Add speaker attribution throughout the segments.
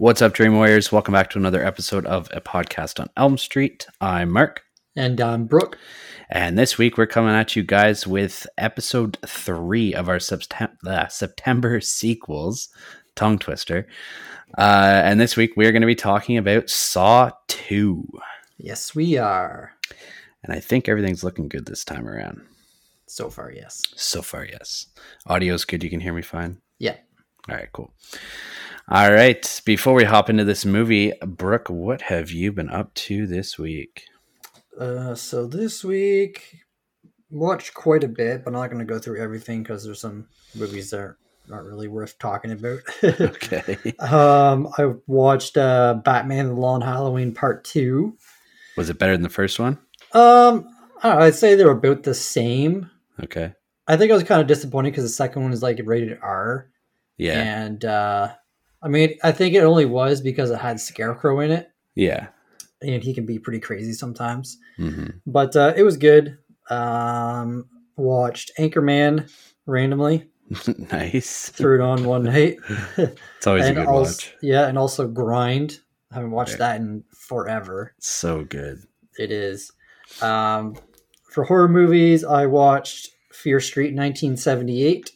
Speaker 1: What's up, Dream Warriors? Welcome back to another episode of a podcast on Elm Street. I'm Mark.
Speaker 2: And um, Brooke.
Speaker 1: And this week we're coming at you guys with episode three of our Septem- uh, September sequels, Tongue Twister. Uh, and this week we're going to be talking about Saw 2.
Speaker 2: Yes, we are.
Speaker 1: And I think everything's looking good this time around.
Speaker 2: So far, yes.
Speaker 1: So far, yes. Audio's good. You can hear me fine.
Speaker 2: Yeah.
Speaker 1: All right, cool. All right. Before we hop into this movie, Brooke, what have you been up to this week?
Speaker 2: Uh, so this week, watched quite a bit, but I'm not going to go through everything because there's some movies that aren't really worth talking about.
Speaker 1: Okay.
Speaker 2: um, I watched uh, Batman: The Long Halloween Part Two.
Speaker 1: Was it better than the first one?
Speaker 2: Um, I don't know, I'd say they're about the same.
Speaker 1: Okay.
Speaker 2: I think I was kind of disappointed because the second one is like rated R.
Speaker 1: Yeah.
Speaker 2: And uh, I mean, I think it only was because it had Scarecrow in it,
Speaker 1: Yeah.
Speaker 2: and he can be pretty crazy sometimes.
Speaker 1: hmm
Speaker 2: But uh, it was good. Um, watched Anchorman randomly,
Speaker 1: nice.
Speaker 2: threw it on one night.
Speaker 1: It's always a good
Speaker 2: also,
Speaker 1: watch.
Speaker 2: Yeah, and also Grind. I haven't watched
Speaker 1: Right.
Speaker 2: that in forever.
Speaker 1: So good.
Speaker 2: It is. Um, for horror movies, I watched Fear Street 1978,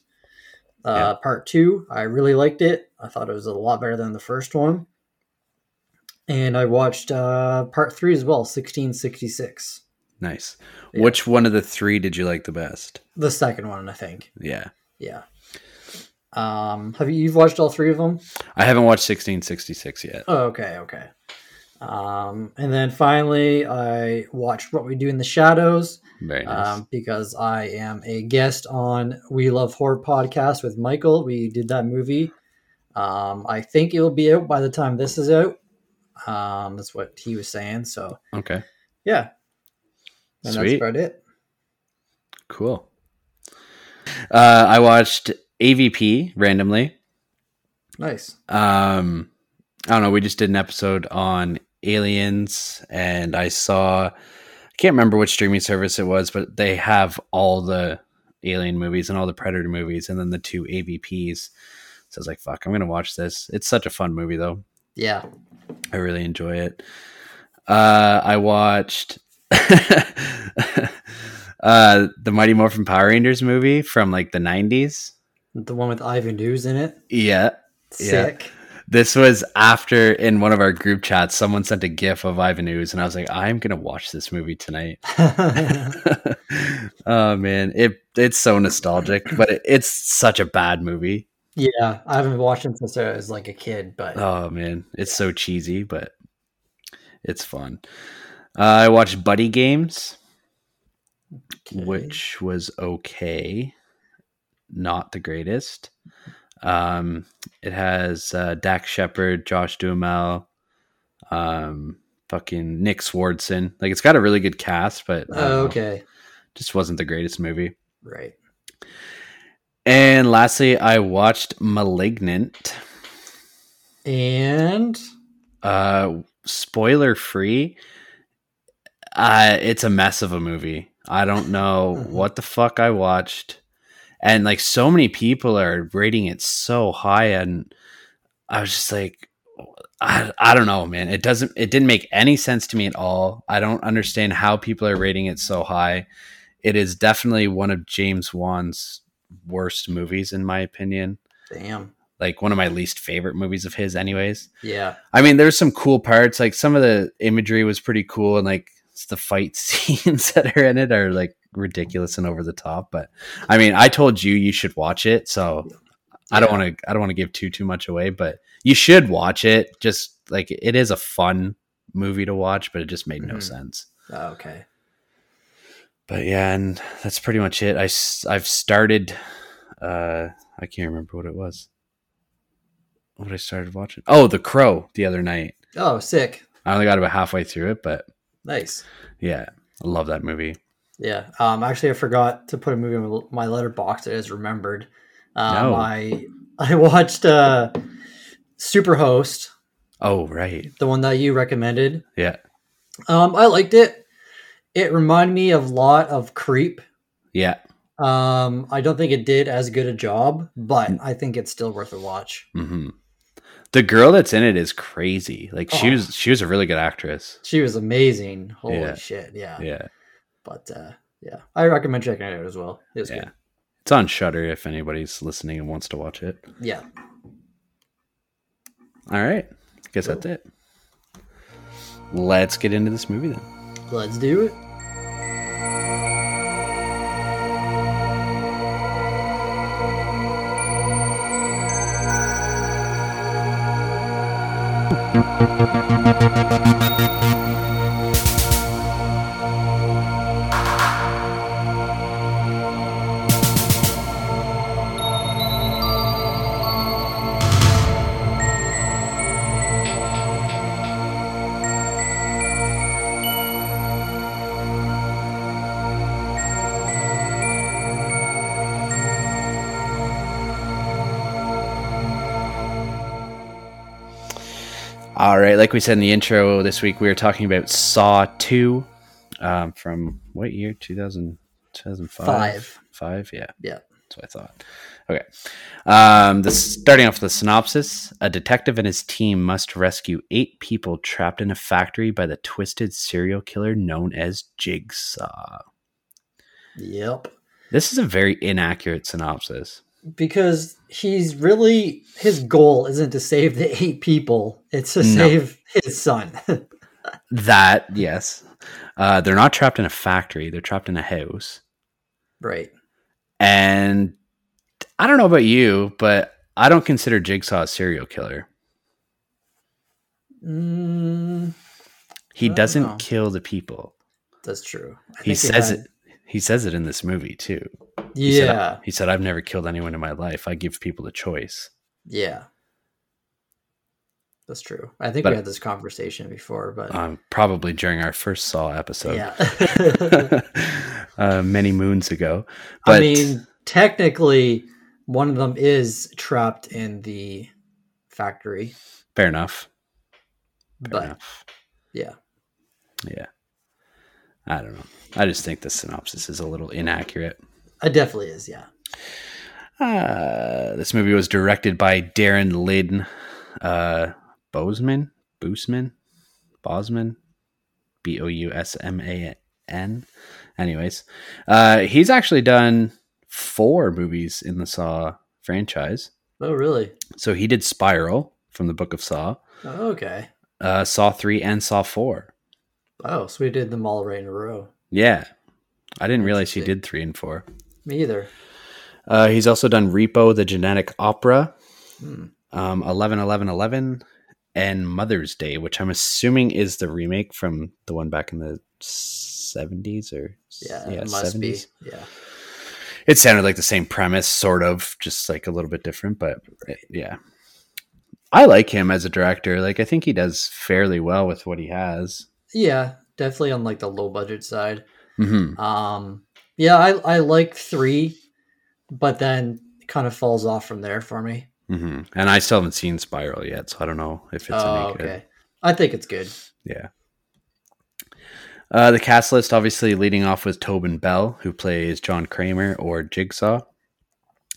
Speaker 2: uh,
Speaker 1: Yeah.
Speaker 2: part two. I really liked it. I thought it was a lot better than the first one. And I watched uh, part three as well, 1666.
Speaker 1: Nice.
Speaker 2: Yeah.
Speaker 1: Which one of the three did you like the best?
Speaker 2: The second one, I think.
Speaker 1: Yeah.
Speaker 2: Yeah. Um, have you you've watched all three of them?
Speaker 1: I haven't watched 1666 yet.
Speaker 2: Oh, okay, okay. Um, and then finally, I watched What We Do in the Shadows.
Speaker 1: Very nice.
Speaker 2: um, because I am a guest on We Love Horror podcast with Michael. We did that movie. Um, I think it will be out by the time this is out. Um, that's what he was saying. So
Speaker 1: okay.
Speaker 2: yeah, and that's
Speaker 1: Sweet.
Speaker 2: about it.
Speaker 1: Cool. Uh, I watched AVP randomly.
Speaker 2: Nice.
Speaker 1: Um, I don't know. We just did an episode on aliens, and I saw. I can't remember which streaming service it was, but they have all the alien movies and all the predator movies, and then the two AVPs. So I was like, "Fuck, I'm gonna watch this." It's such a fun movie, though.
Speaker 2: Yeah.
Speaker 1: I really enjoy it. Uh, I watched uh, the Mighty Morphin Power Rangers movie from like the 90s.
Speaker 2: The one with Ivan Ooze in it.
Speaker 1: Yeah.
Speaker 2: Sick.
Speaker 1: This was after in one of our group chats, someone sent a gif of Ivan Ooze, and I was like, I'm gonna watch this movie tonight. oh man, it it's so nostalgic, but it, it's such a bad movie.
Speaker 2: Yeah. I haven't watched it since I was like a kid, but
Speaker 1: Oh man, it's so cheesy, but it's fun. Uh, I watched Buddy Games,
Speaker 2: Okay.
Speaker 1: which was okay, not the greatest. Um, it has uh, Dax Shepard, Josh Duhamel, um, fucking Nick Swardson. Like it's got a really good cast, but
Speaker 2: Oh,
Speaker 1: know,
Speaker 2: okay.
Speaker 1: just wasn't the greatest movie.
Speaker 2: Right.
Speaker 1: And lastly, I watched *Malignant*.
Speaker 2: And
Speaker 1: Uh, spoiler free. Uh, it's a mess of a movie. I don't know
Speaker 2: Mhm.
Speaker 1: what the fuck I watched, and like so many people are rating it so high, and I was just like, I, I don't know, man. It doesn't. It didn't make any sense to me at all. I don't understand how people are rating it so high. It is definitely one of James Wan's worst movies, in my opinion.
Speaker 2: damn.
Speaker 1: Like one of my least favorite movies of his, anyways.
Speaker 2: Yeah.
Speaker 1: I mean, there's some cool parts. Like some of the imagery was pretty cool, and like the fight scenes that are in it are like ridiculous and over the top. But I mean, I told you you should watch it, so I don't want to. I don't want to give too too much away, but you should watch it. Just like it is a fun movie to watch, but it just made no
Speaker 2: Mhm.
Speaker 1: sense.
Speaker 2: Oh, okay.
Speaker 1: But yeah, and that's pretty much it. I I've started. uh I can't remember what it was. What I started watching? Oh, The Crow the other night.
Speaker 2: Oh, sick.
Speaker 1: I only got about halfway through it, but
Speaker 2: Nice.
Speaker 1: yeah, I love that movie.
Speaker 2: Yeah. Um. Actually, I forgot to put a movie in my Letterboxd. It is remembered. Um,
Speaker 1: No.
Speaker 2: I I watched uh, Superhost,
Speaker 1: Oh, right.
Speaker 2: the one that you recommended.
Speaker 1: Yeah.
Speaker 2: Um, I liked it. It reminded me of a lot of Creep.
Speaker 1: Yeah.
Speaker 2: Um, I don't think it did as good a job, but
Speaker 1: Mm.
Speaker 2: I think it's still worth a watch.
Speaker 1: hmm The girl that's in it is crazy. Like she
Speaker 2: Oh.
Speaker 1: was she was a really good actress.
Speaker 2: She was amazing. Holy
Speaker 1: Yeah.
Speaker 2: shit. Yeah.
Speaker 1: Yeah.
Speaker 2: But uh, yeah, I recommend checking it out as well. It was
Speaker 1: Yeah.
Speaker 2: good.
Speaker 1: It's on Shudder if anybody's listening and wants to watch it.
Speaker 2: Yeah.
Speaker 1: All right. Guess that's it. Let's get into this movie then.
Speaker 2: Let's do it.
Speaker 1: All right. Like we said in the intro this week, we were talking about Saw 2 um, from what year? 2000, 2005?
Speaker 2: Five.
Speaker 1: Five? Yeah.
Speaker 2: Yeah.
Speaker 1: That's what I thought. Okay. Um, this starting off with the synopsis: A detective and his team must rescue eight people trapped in a factory by the twisted serial killer known as Jigsaw.
Speaker 2: Yep.
Speaker 1: This is a very inaccurate synopsis.
Speaker 2: Because he's really his goal isn't to save the eight people; it's to
Speaker 1: No.
Speaker 2: save his son.
Speaker 1: That yes, uh, they're not trapped in a factory; they're trapped in a house.
Speaker 2: right.
Speaker 1: And I don't know about you, but I don't consider Jigsaw a serial killer.
Speaker 2: Mm,
Speaker 1: He doesn't
Speaker 2: know.
Speaker 1: kill the people.
Speaker 2: that's true. I
Speaker 1: He says it. He says it in this movie too. He said,
Speaker 2: Yeah.
Speaker 1: he said, "I've never killed anyone in my life. I give people the choice."
Speaker 2: Yeah. That's true. I think
Speaker 1: But-
Speaker 2: we had this conversation before, but
Speaker 1: Um, probably during our first Saw episode,
Speaker 2: yeah.
Speaker 1: uh, many moons ago. But
Speaker 2: I mean, technically, one of them is trapped in the factory,
Speaker 1: fair enough. Fair
Speaker 2: but
Speaker 1: enough.
Speaker 2: yeah,
Speaker 1: Yeah. I don't know. I just think the synopsis is a little inaccurate.
Speaker 2: it definitely is. Yeah.
Speaker 1: Uh, this movie was directed by Darren Lynn uh, Bozeman, Boosman, Bosman, B O U S M A N. Anyways, uh, he's actually done four movies in the Saw franchise.
Speaker 2: Oh, really?
Speaker 1: So he did Spiral from the Book of Saw,
Speaker 2: Oh, okay.
Speaker 1: uh, Saw 3, and Saw 4.
Speaker 2: Oh, so we did them all right in a row.
Speaker 1: Yeah. I didn't realize he did 3 and 4.
Speaker 2: Me either.
Speaker 1: Uh, he's also done Repo, the Genetic Opera,
Speaker 2: Hmm.
Speaker 1: um, 11 11 11 and Mother's Day, which I'm assuming is the remake from the one back in the 70s or
Speaker 2: Yeah, it must be. Yeah.
Speaker 1: It sounded like the same premise, sort of, just like a little bit different, but it- yeah. I like him as a director. Like, I think he does fairly well with what he has.
Speaker 2: Yeah, definitely on like the low budget side.
Speaker 1: hmm
Speaker 2: Um, yeah, I I like three, but then it kind of falls off from there for me.
Speaker 1: Mm-hmm. And I still haven't seen Spiral yet, so I don't know if it's
Speaker 2: Oh,
Speaker 1: any good.
Speaker 2: okay. I think it's good.
Speaker 1: Yeah. Uh, the cast list obviously leading off with Tobin Bell, who plays John Kramer or Jigsaw.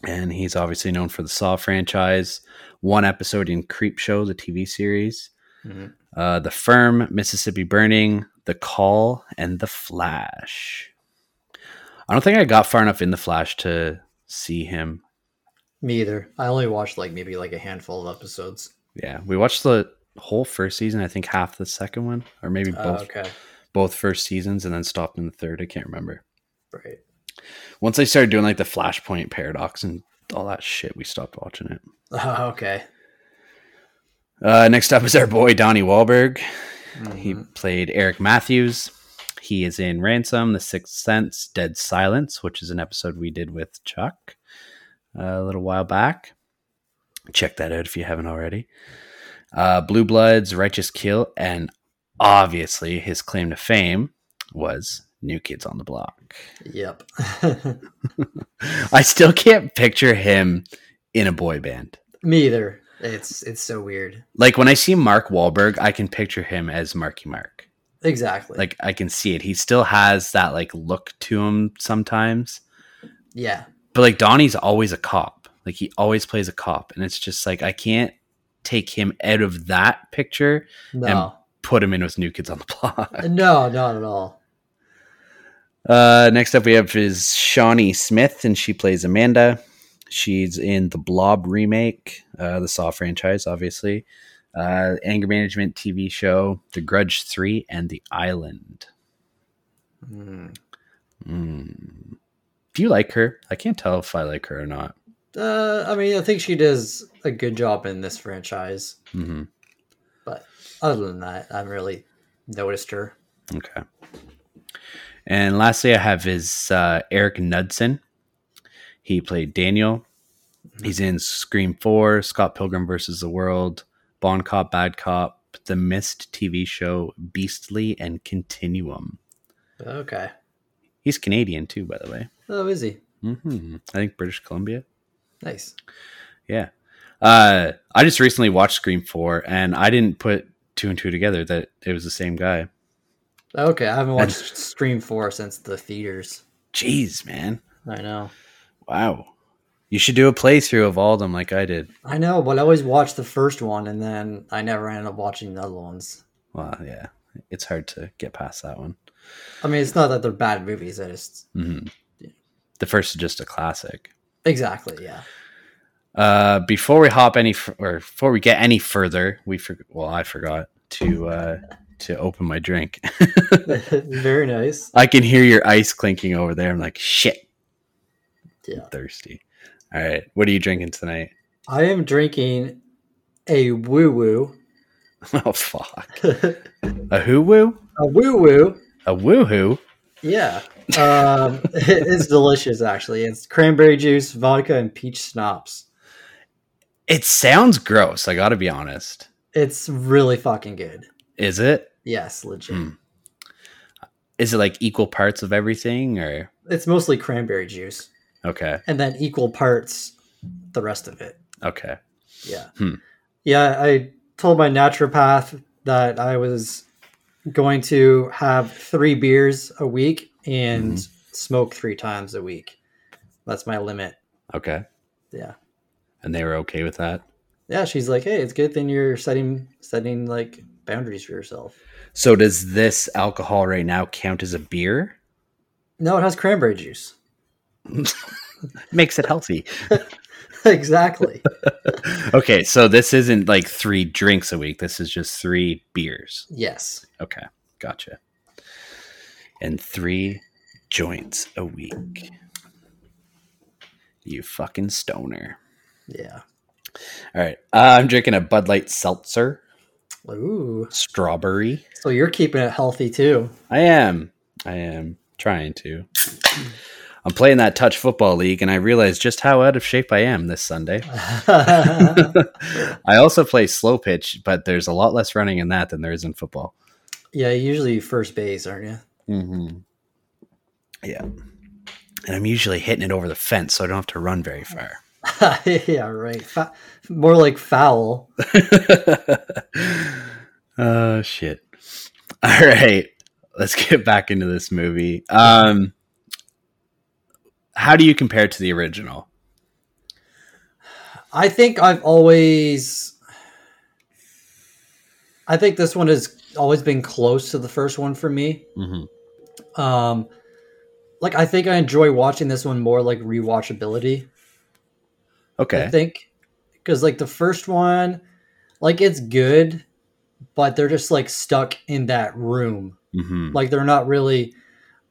Speaker 1: And he's obviously known for the Saw franchise, one episode in Creep Show, the TV series,
Speaker 2: Mhm.
Speaker 1: Uh, The Firm, Mississippi Burning, The Call, and The Flash. I don't think I got far enough in The Flash to see him.
Speaker 2: Me either. I only watched like maybe like a handful of episodes.
Speaker 1: Yeah, we watched the whole first season, I think half the second one, or maybe
Speaker 2: Oh,
Speaker 1: both
Speaker 2: okay.
Speaker 1: both first seasons, and then stopped in the third. I can't remember.
Speaker 2: Right.
Speaker 1: once I started doing like the Flashpoint paradox and all that shit, we stopped watching it.
Speaker 2: Oh, okay.
Speaker 1: Uh, next up is our boy Donnie Wahlberg. He
Speaker 2: Mhm.
Speaker 1: played Eric Matthews. He is in Ransom, The Sixth Sense, Dead Silence, which is an episode we did with Chuck uh, a little while back. Check that out if you haven't already. Uh, Blue Bloods, Righteous Kill, and obviously his claim to fame was New Kids on the Block.
Speaker 2: Yep.
Speaker 1: I still can't picture him in a boy band.
Speaker 2: Me either. It's it's so weird.
Speaker 1: Like when I see Mark Wahlberg, I can picture him as Marky Mark.
Speaker 2: Exactly.
Speaker 1: Like I can see it. He still has that like look to him sometimes.
Speaker 2: yeah.
Speaker 1: But like Donnie's always a cop. Like he always plays a cop, and it's just like I can't take him out of that picture,
Speaker 2: No,
Speaker 1: put him in with New Kids on the Block.
Speaker 2: no, not at all.
Speaker 1: Uh, next up, we have is Shawnee Smith, and she plays Amanda. She's in the Blob remake, uh, the Saw franchise, obviously, uh, anger management TV show, The Grudge Three, and The Island.
Speaker 2: Hmm.
Speaker 1: Mm. Do you like her? I can't tell if I like her or not.
Speaker 2: Uh, I mean, I think she does a good job in this franchise.
Speaker 1: hmm
Speaker 2: But other than that, I haven't really noticed her.
Speaker 1: Okay. And lastly, I have is uh, Erik Knudsen. He played Daniel. He's in Scream 4, Scott Pilgrim versus the World, Bon Cop, Bad Cop, The Mist TV show, Beastly, and Continuum.
Speaker 2: Okay.
Speaker 1: He's Canadian too, by the way.
Speaker 2: Oh, is he?
Speaker 1: hmm I think British Columbia.
Speaker 2: Nice.
Speaker 1: Yeah. Uh, I just recently watched Scream 4, and I didn't put two and two together that it was the same guy.
Speaker 2: Okay, I haven't watched Scream 4 since the theaters.
Speaker 1: Jeez, man.
Speaker 2: I know.
Speaker 1: Wow. You should do a playthrough of all of them like I did.
Speaker 2: I know, but I always watch the first one and then I never end up watching the other ones.
Speaker 1: Well, yeah. It's hard to get past that one.
Speaker 2: I mean, it's not that they're bad movies. I just
Speaker 1: hmm The first is just a classic.
Speaker 2: exactly, yeah.
Speaker 1: Uh, before we hop any, f- or before we get any further, we for- well, I forgot to uh, to open my drink.
Speaker 2: Very nice.
Speaker 1: I can hear your ice clinking over there. I'm like, shit,
Speaker 2: Yeah.
Speaker 1: thirsty. All right, what are you drinking tonight?
Speaker 2: I am drinking a woo woo.
Speaker 1: Oh fuck,
Speaker 2: a
Speaker 1: who woo, A
Speaker 2: woo woo.
Speaker 1: a woo hoo.
Speaker 2: Yeah. Um, it's delicious, actually. It's cranberry juice, vodka, and peach schnapps.
Speaker 1: It sounds gross. I got to be honest.
Speaker 2: It's really fucking good.
Speaker 1: Is it?
Speaker 2: Yes, legit.
Speaker 1: Hmm. Is it like equal parts of everything, or
Speaker 2: It's mostly cranberry juice,
Speaker 1: okay,
Speaker 2: and then equal parts the rest of it.
Speaker 1: okay,
Speaker 2: Yeah.
Speaker 1: Hmm.
Speaker 2: Yeah, I told my naturopath that I was going to have three beers a week and
Speaker 1: Mm-hmm.
Speaker 2: smoke three times a week. That's my limit.
Speaker 1: okay,
Speaker 2: Yeah.
Speaker 1: and they were okay with that.
Speaker 2: Yeah, she's like, "Hey, it's good then you're setting setting like boundaries for yourself."
Speaker 1: So does this alcohol right now count as a beer?
Speaker 2: No, it has cranberry juice.
Speaker 1: Makes it healthy.
Speaker 2: exactly.
Speaker 1: okay, so this isn't like three drinks a week. This is just three beers.
Speaker 2: yes.
Speaker 1: Okay, gotcha. And three joints a week. You fucking stoner.
Speaker 2: Yeah.
Speaker 1: All right, uh, I'm drinking a Bud Light seltzer,
Speaker 2: Ooh.
Speaker 1: strawberry.
Speaker 2: So you're keeping it healthy too.
Speaker 1: I am. I am trying to. I'm playing that touch football league, and I realized just how out of shape I am this Sunday. I also play slow pitch, but there's a lot less running in that than there is in football.
Speaker 2: yeah, usually first base, aren't you?
Speaker 1: Mm-hmm. Yeah. And I'm usually hitting it over the fence, so I don't have to run very far.
Speaker 2: yeah, right. Fa- more like foul.
Speaker 1: oh shit! All right, let's get back into this movie. Um, how do you compare it to the original?
Speaker 2: I think I've always. I think this one has always been close to the first one for me.
Speaker 1: Mm-hmm.
Speaker 2: Um, like I think I enjoy watching this one more like rewatchability.
Speaker 1: Okay, I
Speaker 2: think because like the first one, like it's good, but they're just like stuck in that room.
Speaker 1: Mm-hmm.
Speaker 2: Like they're not really,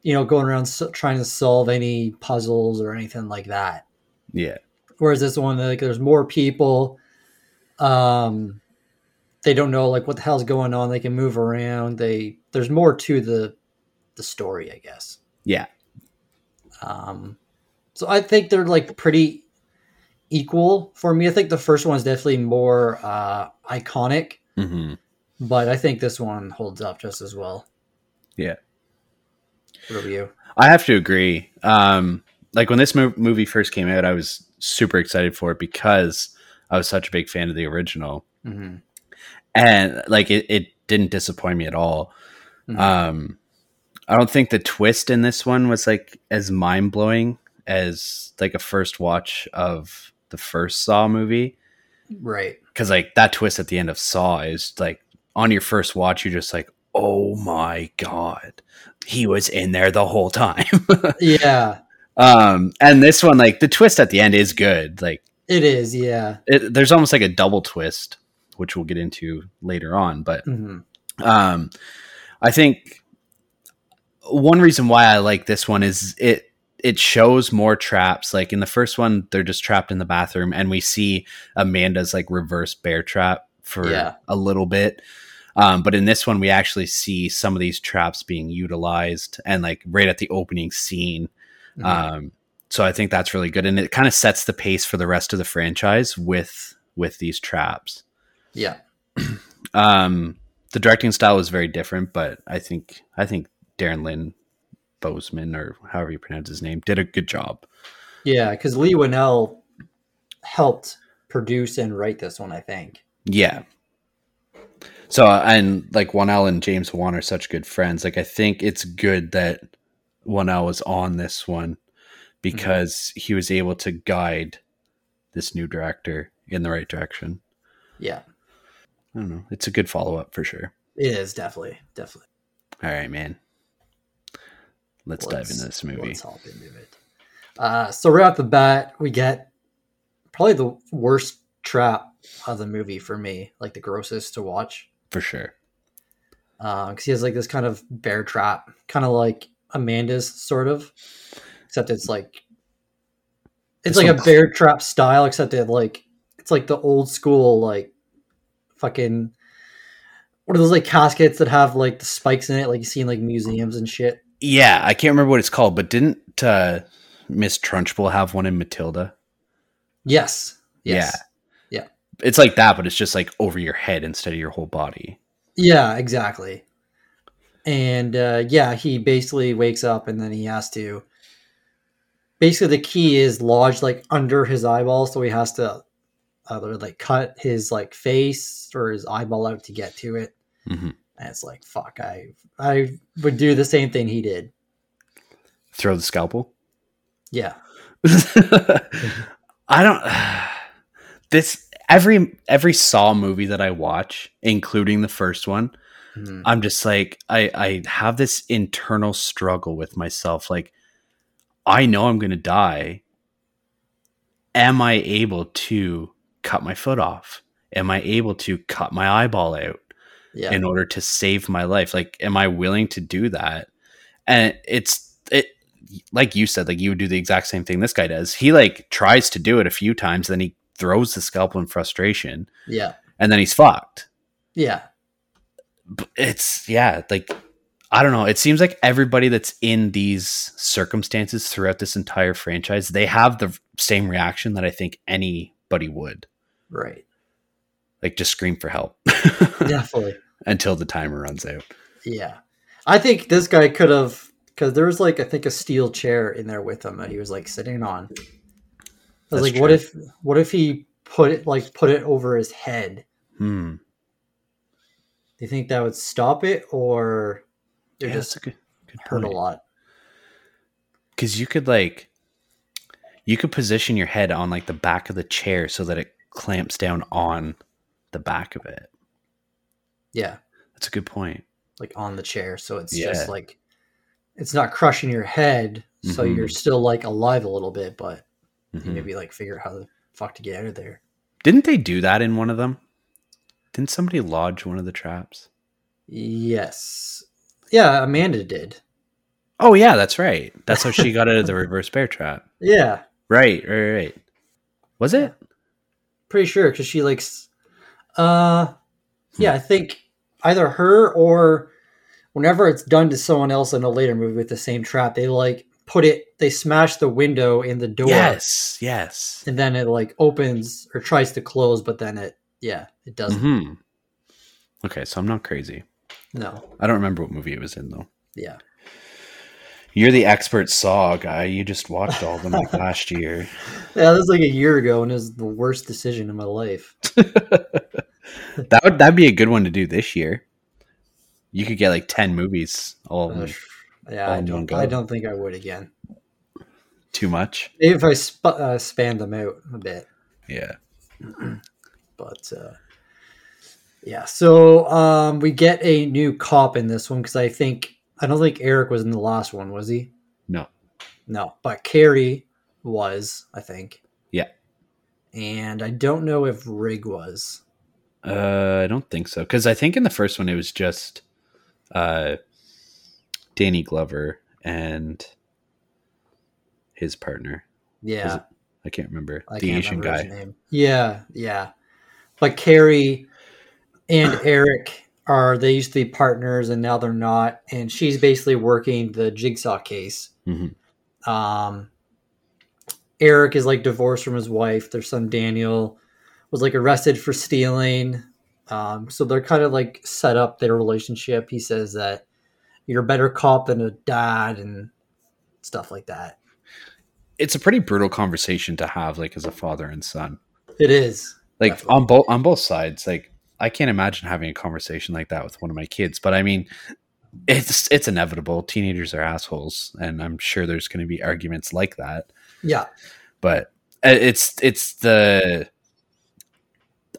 Speaker 2: you know, going around trying to solve any puzzles or anything like that.
Speaker 1: Yeah.
Speaker 2: Whereas this one, like, there's more people. Um, they don't know like what the hell's going on. They can move around. They there's more to the the story, I guess.
Speaker 1: Yeah.
Speaker 2: Um, so I think they're like pretty equal for me. I think the first one is definitely more uh, iconic,
Speaker 1: Mm-hmm.
Speaker 2: but I think this one holds up just as well.
Speaker 1: Yeah.
Speaker 2: You?
Speaker 1: I have to agree. Um, like when this mo- movie first came out, I was super excited for it because I was such a big fan of the original,
Speaker 2: Mm-hmm.
Speaker 1: and like it, it didn't disappoint me at all.
Speaker 2: Mhm.
Speaker 1: Um, I don't think the twist in this one was like as mind blowing as like a first watch of the first Saw movie.
Speaker 2: Right.
Speaker 1: because like that twist at the end of Saw is like on your first watch, you're just like, oh my god, he was in there the whole time.
Speaker 2: Yeah,
Speaker 1: um, and this one, like the twist at the end is good. Like
Speaker 2: it is. Yeah.
Speaker 1: it, there's almost like a double twist, which we'll get into later on. But
Speaker 2: Mhm.
Speaker 1: um, I think one reason why I like this one is it it shows more traps. Like in the first one, they're just trapped in the bathroom, and we see Amanda's like reverse bear trap for
Speaker 2: Yeah.
Speaker 1: a little bit. Um, but in this one, we actually see some of these traps being utilized, and like right at the opening scene.
Speaker 2: Mhm.
Speaker 1: Um, so I think that's really good, and it kind of sets the pace for the rest of the franchise with with these traps.
Speaker 2: yeah.
Speaker 1: Um, the directing style was very different, but I think I think Darren Lynn Bozeman or however you pronounce his name did a good job.
Speaker 2: Yeah, because Leigh Whannell helped produce and write this one, I think.
Speaker 1: Yeah. So and like Whannell and James Wan are such good friends. Like I think it's good that Whannell was on this one because he was able to guide this new director in the right direction.
Speaker 2: Yeah,
Speaker 1: I don't know. It's a good follow up for sure.
Speaker 2: it is definitely, definitely.
Speaker 1: All right, man. Let's, dive
Speaker 2: Let's-
Speaker 1: into this movie.
Speaker 2: Let's hop into it. Uh, so right off the bat, we get probably the worst trap of the movie for me, like the grossest to watch.
Speaker 1: For sure.
Speaker 2: because he has like this kind of bear trap, kind of like Amanda's, sort of, except it's like it's
Speaker 1: This
Speaker 2: like a bear trap style, except it like it's like the old school like fucking what are those like caskets that have like the spikes in it, like you see in like museums and shit.
Speaker 1: Yeah, I can't remember what it's called, but didn't uh, Miss Trunchbull have one in Matilda?
Speaker 2: Yes, yes,
Speaker 1: It's like that, but it's just like over your head instead of your whole body.
Speaker 2: yeah, exactly. And uh, yeah, he basically wakes up and then he has to. Basically, the key is lodged like under his eyeball, so he has to either like cut his like face or his eyeball out to get to it.
Speaker 1: Mhm.
Speaker 2: And it's like fuck, I I would do the same thing he did.
Speaker 1: Throw the scalpel.
Speaker 2: Yeah,
Speaker 1: I don't. This every every Saw movie that I watch, including the first one,
Speaker 2: Mhm.
Speaker 1: I'm just like I I have this internal struggle with myself. Like I know I'm gonna die. Am I able to cut my foot off? Am I able to cut my eyeball out
Speaker 2: yeah,
Speaker 1: in order to save my life? Like, am I willing to do that? And it's it like you said, like you would do the exact same thing this guy does. He like tries to do it a few times, then he throws the scalpel in frustration,
Speaker 2: yeah,
Speaker 1: and then he's fucked.
Speaker 2: Yeah,
Speaker 1: it's yeah like i don't know. It seems like everybody that's in these circumstances throughout this entire franchise they have the same reaction that i think anybody would.
Speaker 2: Right,
Speaker 1: like just scream for help.
Speaker 2: Definitely.
Speaker 1: until the timer runs out.
Speaker 2: Yeah. I think this guy could have because there was like I think a steel chair in there with him that he was like sitting on. I was
Speaker 1: That's
Speaker 2: like, what if what if he put it like put it over his head?
Speaker 1: hmm
Speaker 2: Do you think that would stop it or it
Speaker 1: yeah,
Speaker 2: just
Speaker 1: good, good
Speaker 2: hurt a lot?
Speaker 1: because you could like you could position your head on like the back of the chair so that it clamps down on the back of it
Speaker 2: Yeah.
Speaker 1: that's a good point
Speaker 2: Like on the chair. So it's
Speaker 1: Yeah.
Speaker 2: just like it's not crushing your head, so
Speaker 1: Mhm.
Speaker 2: you're still like alive a little bit, but
Speaker 1: Mhm.
Speaker 2: maybe like figure out how the fuck to get out of there.
Speaker 1: didn't they do that in one of them didn't somebody lodge one of the traps
Speaker 2: Yes. Yeah, Amanda did.
Speaker 1: Oh yeah, that's right. That's how she got out of the reverse bear trap.
Speaker 2: Yeah.
Speaker 1: Right, right, right. Was it?
Speaker 2: pretty sure because she likes uh yeah i think either her or whenever it's done to someone else in a later movie with the same trap they like put it they smash the window in the door
Speaker 1: Yes, yes.
Speaker 2: and then it like opens or tries to close but then it yeah it doesn't
Speaker 1: hmm Okay, so I'm not crazy.
Speaker 2: no
Speaker 1: I don't remember what movie it was in though.
Speaker 2: yeah
Speaker 1: You're the expert Saw guy. You just watched all of them like last year.
Speaker 2: yeah this was like a year ago and it was the worst decision in my life
Speaker 1: that would that'd be a good one to do this year. You could get like ten movies. All of
Speaker 2: Uh,
Speaker 1: them.
Speaker 2: Yeah I don't. I don't think i would again
Speaker 1: Too much.
Speaker 2: maybe if i sp- uh, spanned them out a bit
Speaker 1: Yeah.
Speaker 2: But uh, yeah, so um, we get a new cop in this one because I think I don't think Eric was in the last one, was he?
Speaker 1: No.
Speaker 2: No, but Kerry was, I think.
Speaker 1: Yeah.
Speaker 2: And I don't know if Rigg was.
Speaker 1: Uh, I don't think so because I think in the first one it was just uh, Danny Glover and his partner.
Speaker 2: Yeah,
Speaker 1: I can't remember
Speaker 2: I
Speaker 1: the
Speaker 2: can't
Speaker 1: Asian
Speaker 2: remember
Speaker 1: guy.
Speaker 2: Yeah, yeah. But Kerry and Eric are they used to be partners and now they're not, and she's basically working the jigsaw case.
Speaker 1: Mhm.
Speaker 2: Um, Eric is like divorced from his wife. Their son Daniel was like arrested for stealing. Um, so they're kind of like set up their relationship. He says that you're a better cop than a dad and stuff like that.
Speaker 1: It's a pretty brutal conversation to have, like as a father and son.
Speaker 2: It is
Speaker 1: Like
Speaker 2: Definitely.
Speaker 1: on both on both sides. Like I can't imagine having a conversation like that with one of my kids. But I mean, it's it's inevitable. Teenagers are assholes, and I'm sure there's going to be arguments like that.
Speaker 2: yeah,
Speaker 1: but uh, it's it's the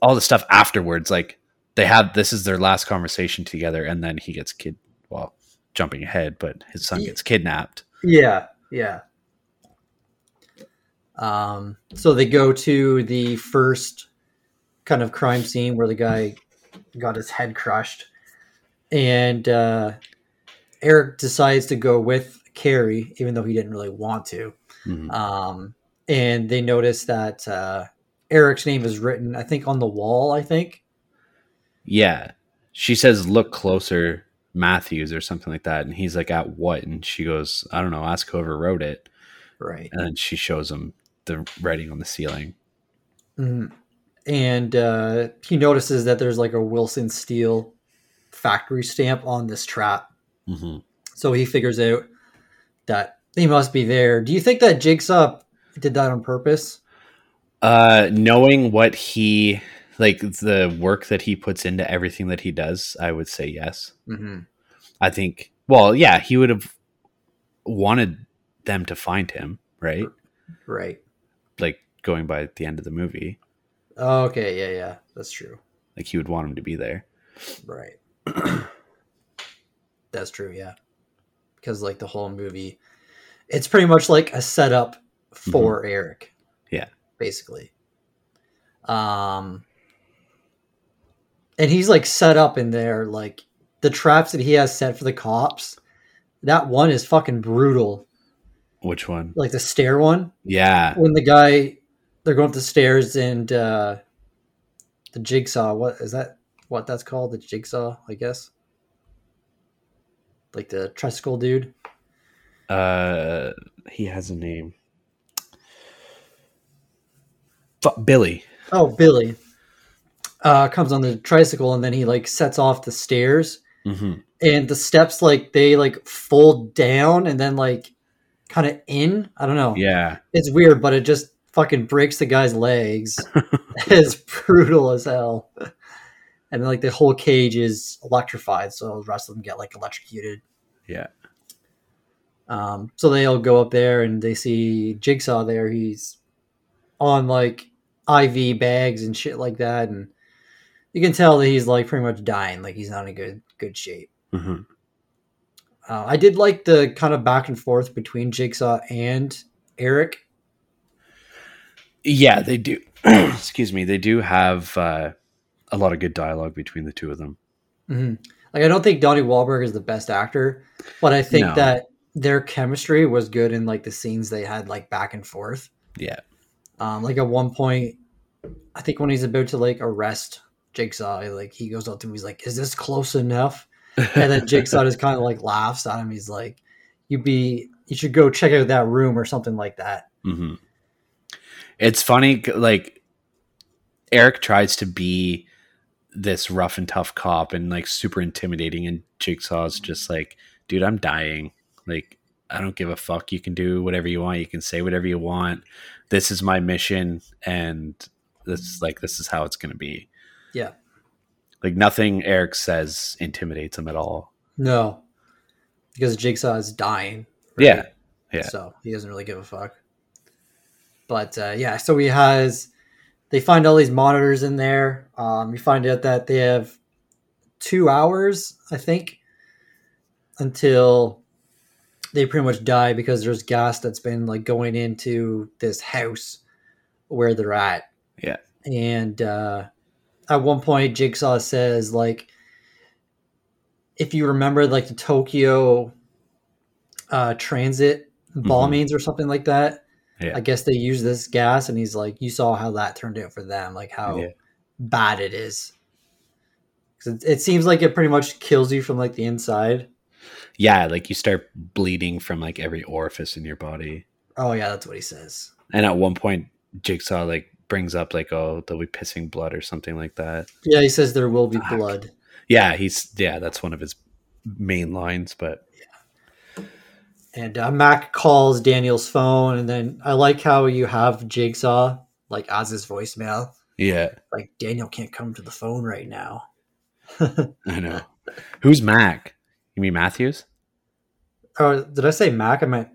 Speaker 1: all the stuff afterwards like they have this is their last conversation together and then he gets kid well jumping ahead but his son gets kidnapped
Speaker 2: Yeah, yeah. Um, so they go to the first kind of crime scene where the guy got his head crushed, and uh, Eric decides to go with Kerry, even though he didn't really want to.
Speaker 1: Mhm.
Speaker 2: Um, and they notice that uh, Eric's name is written, I think, on the wall. I think.
Speaker 1: yeah she says look closer matthews or something like that and he's like at what and she goes i don't know ask whoever wrote it
Speaker 2: Right.
Speaker 1: and she shows him the writing on the ceiling
Speaker 2: Mhm. And uh, he notices that there's like a Wilson Steel factory stamp on this trap.
Speaker 1: hmm
Speaker 2: So he figures out that they must be there. Do you think that Jigsaw did that on purpose?
Speaker 1: Uh, knowing what he like the work that he puts into everything that he does, I would say yes.
Speaker 2: Mm-hmm.
Speaker 1: I think. Well, yeah, he would have wanted them to find him, right?
Speaker 2: Right.
Speaker 1: Like going by the end of the movie,
Speaker 2: Oh, okay. Yeah, yeah. That's true.
Speaker 1: like he would want him to be there.
Speaker 2: Right. That's true. Yeah. Because like the whole movie, it's pretty much like a setup for Eric.
Speaker 1: Yeah.
Speaker 2: Basically. Um. And he's like set up in there, like the traps that he has set for the cops. That one is fucking brutal.
Speaker 1: Which one?
Speaker 2: Like the stair one.
Speaker 1: Yeah,
Speaker 2: when the guy they're going up the stairs and uh the jigsaw what is that what that's called the jigsaw i guess like the tricycle dude
Speaker 1: uh, he has a name. Fu- Billy.
Speaker 2: oh billy uh comes on the tricycle and then he like sets off the stairs.
Speaker 1: Hmm
Speaker 2: and the steps like they like fold down and then like kind of in. I don't know.
Speaker 1: Yeah,
Speaker 2: it's weird but it just fucking breaks the guy's legs. It's brutal as hell. And then like the whole cage is electrified so the rest of them get like electrocuted.
Speaker 1: Yeah.
Speaker 2: um, so they all go up there and they see jigsaw there. He's on like iv bags and shit like that and you can tell that he's like pretty much dying like he's not in good good shape
Speaker 1: hmm
Speaker 2: uh, i did like the kind of back and forth between jigsaw and eric
Speaker 1: Yeah, they do. Excuse me. They do have uh, a lot of good dialogue between the two of them.
Speaker 2: hmm Like I don't think Donnie Wahlberg is the best actor, but I think
Speaker 1: No.
Speaker 2: that their chemistry was good in like the scenes they had like back and forth.
Speaker 1: Yeah.
Speaker 2: Um, like at one point, I think when he's about to like arrest Jigsaw, like he goes up to him, he's like, "Is this close enough?" And then Jigsaw just kind of like laughs at him. He's like, "You be, you should go check out that room or something like that."
Speaker 1: hmm It's funny, like Eric tries to be this rough and tough cop and like super intimidating, and Jigsaw's just like, dude, I'm dying. Like, I don't give a fuck. You can do whatever you want. You can say whatever you want. This is my mission, and this like this is how it's gonna be.
Speaker 2: Yeah.
Speaker 1: Like nothing Eric says intimidates him at all.
Speaker 2: No, because Jigsaw is dying.
Speaker 1: Yeah. Yeah.
Speaker 2: So he doesn't really give a fuck. But uh, yeah, so he has they find all these monitors in there. Um, you find out that they have two hours, I think, until they pretty much die because there's gas that's been like going into this house where they're at.
Speaker 1: Yeah.
Speaker 2: And uh, at one point, Jigsaw says like, if you remember like the Tokyo uh, transit bombings or something like that,
Speaker 1: Yeah.
Speaker 2: I guess they use this gas, and he's like, you saw how that turned out for them, like how
Speaker 1: Yeah.
Speaker 2: bad it is. it, it seems like it pretty much kills you from like the inside.
Speaker 1: Yeah, like you start bleeding from like every orifice in your body.
Speaker 2: Oh yeah, that's what he says.
Speaker 1: And at one point, Jigsaw like brings up like, "Oh, they'll be pissing blood" or something like that.
Speaker 2: Yeah, he says there will be
Speaker 1: Fuck.
Speaker 2: blood.
Speaker 1: Yeah, he's yeah, that's one of his main lines. But yeah.
Speaker 2: And uh, Mac calls Daniel's phone, and then I like how you have Jigsaw like as his voicemail.
Speaker 1: yeah,
Speaker 2: Like Daniel can't come to the phone right now.
Speaker 1: I know. Who's Mac? You mean Matthews?
Speaker 2: Oh, did I say Mac? I meant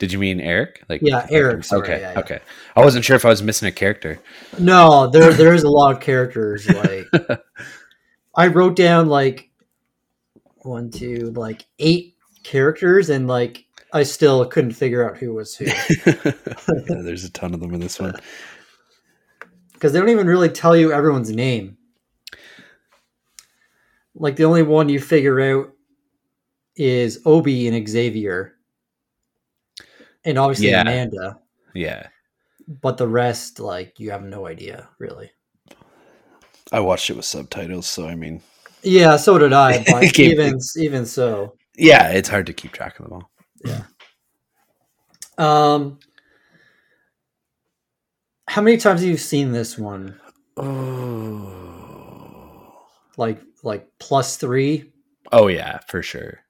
Speaker 1: Did you mean Eric? Like
Speaker 2: Yeah, Eric, sorry,
Speaker 1: okay,
Speaker 2: yeah, yeah.
Speaker 1: okay. I wasn't sure if I was missing a character.
Speaker 2: no. There, there is a lot of characters. Like I wrote down like one, two, like eight characters, and like I still couldn't figure out who was who
Speaker 1: yeah, there's a ton of them in this one.
Speaker 2: because they don't even really tell you everyone's name. Like the only one you figure out is Obi and Xavier, and obviously
Speaker 1: Yeah.
Speaker 2: Amanda.
Speaker 1: Yeah,
Speaker 2: But the rest, like, you have no idea, really.
Speaker 1: I watched it with subtitles, so I mean,
Speaker 2: Yeah, so did I. But
Speaker 1: Can't
Speaker 2: even even so,
Speaker 1: yeah, it's hard to keep track of them all. Yeah.
Speaker 2: Um, how many times have you seen this one?
Speaker 1: Oh,
Speaker 2: Like, like plus three?
Speaker 1: oh yeah, for sure.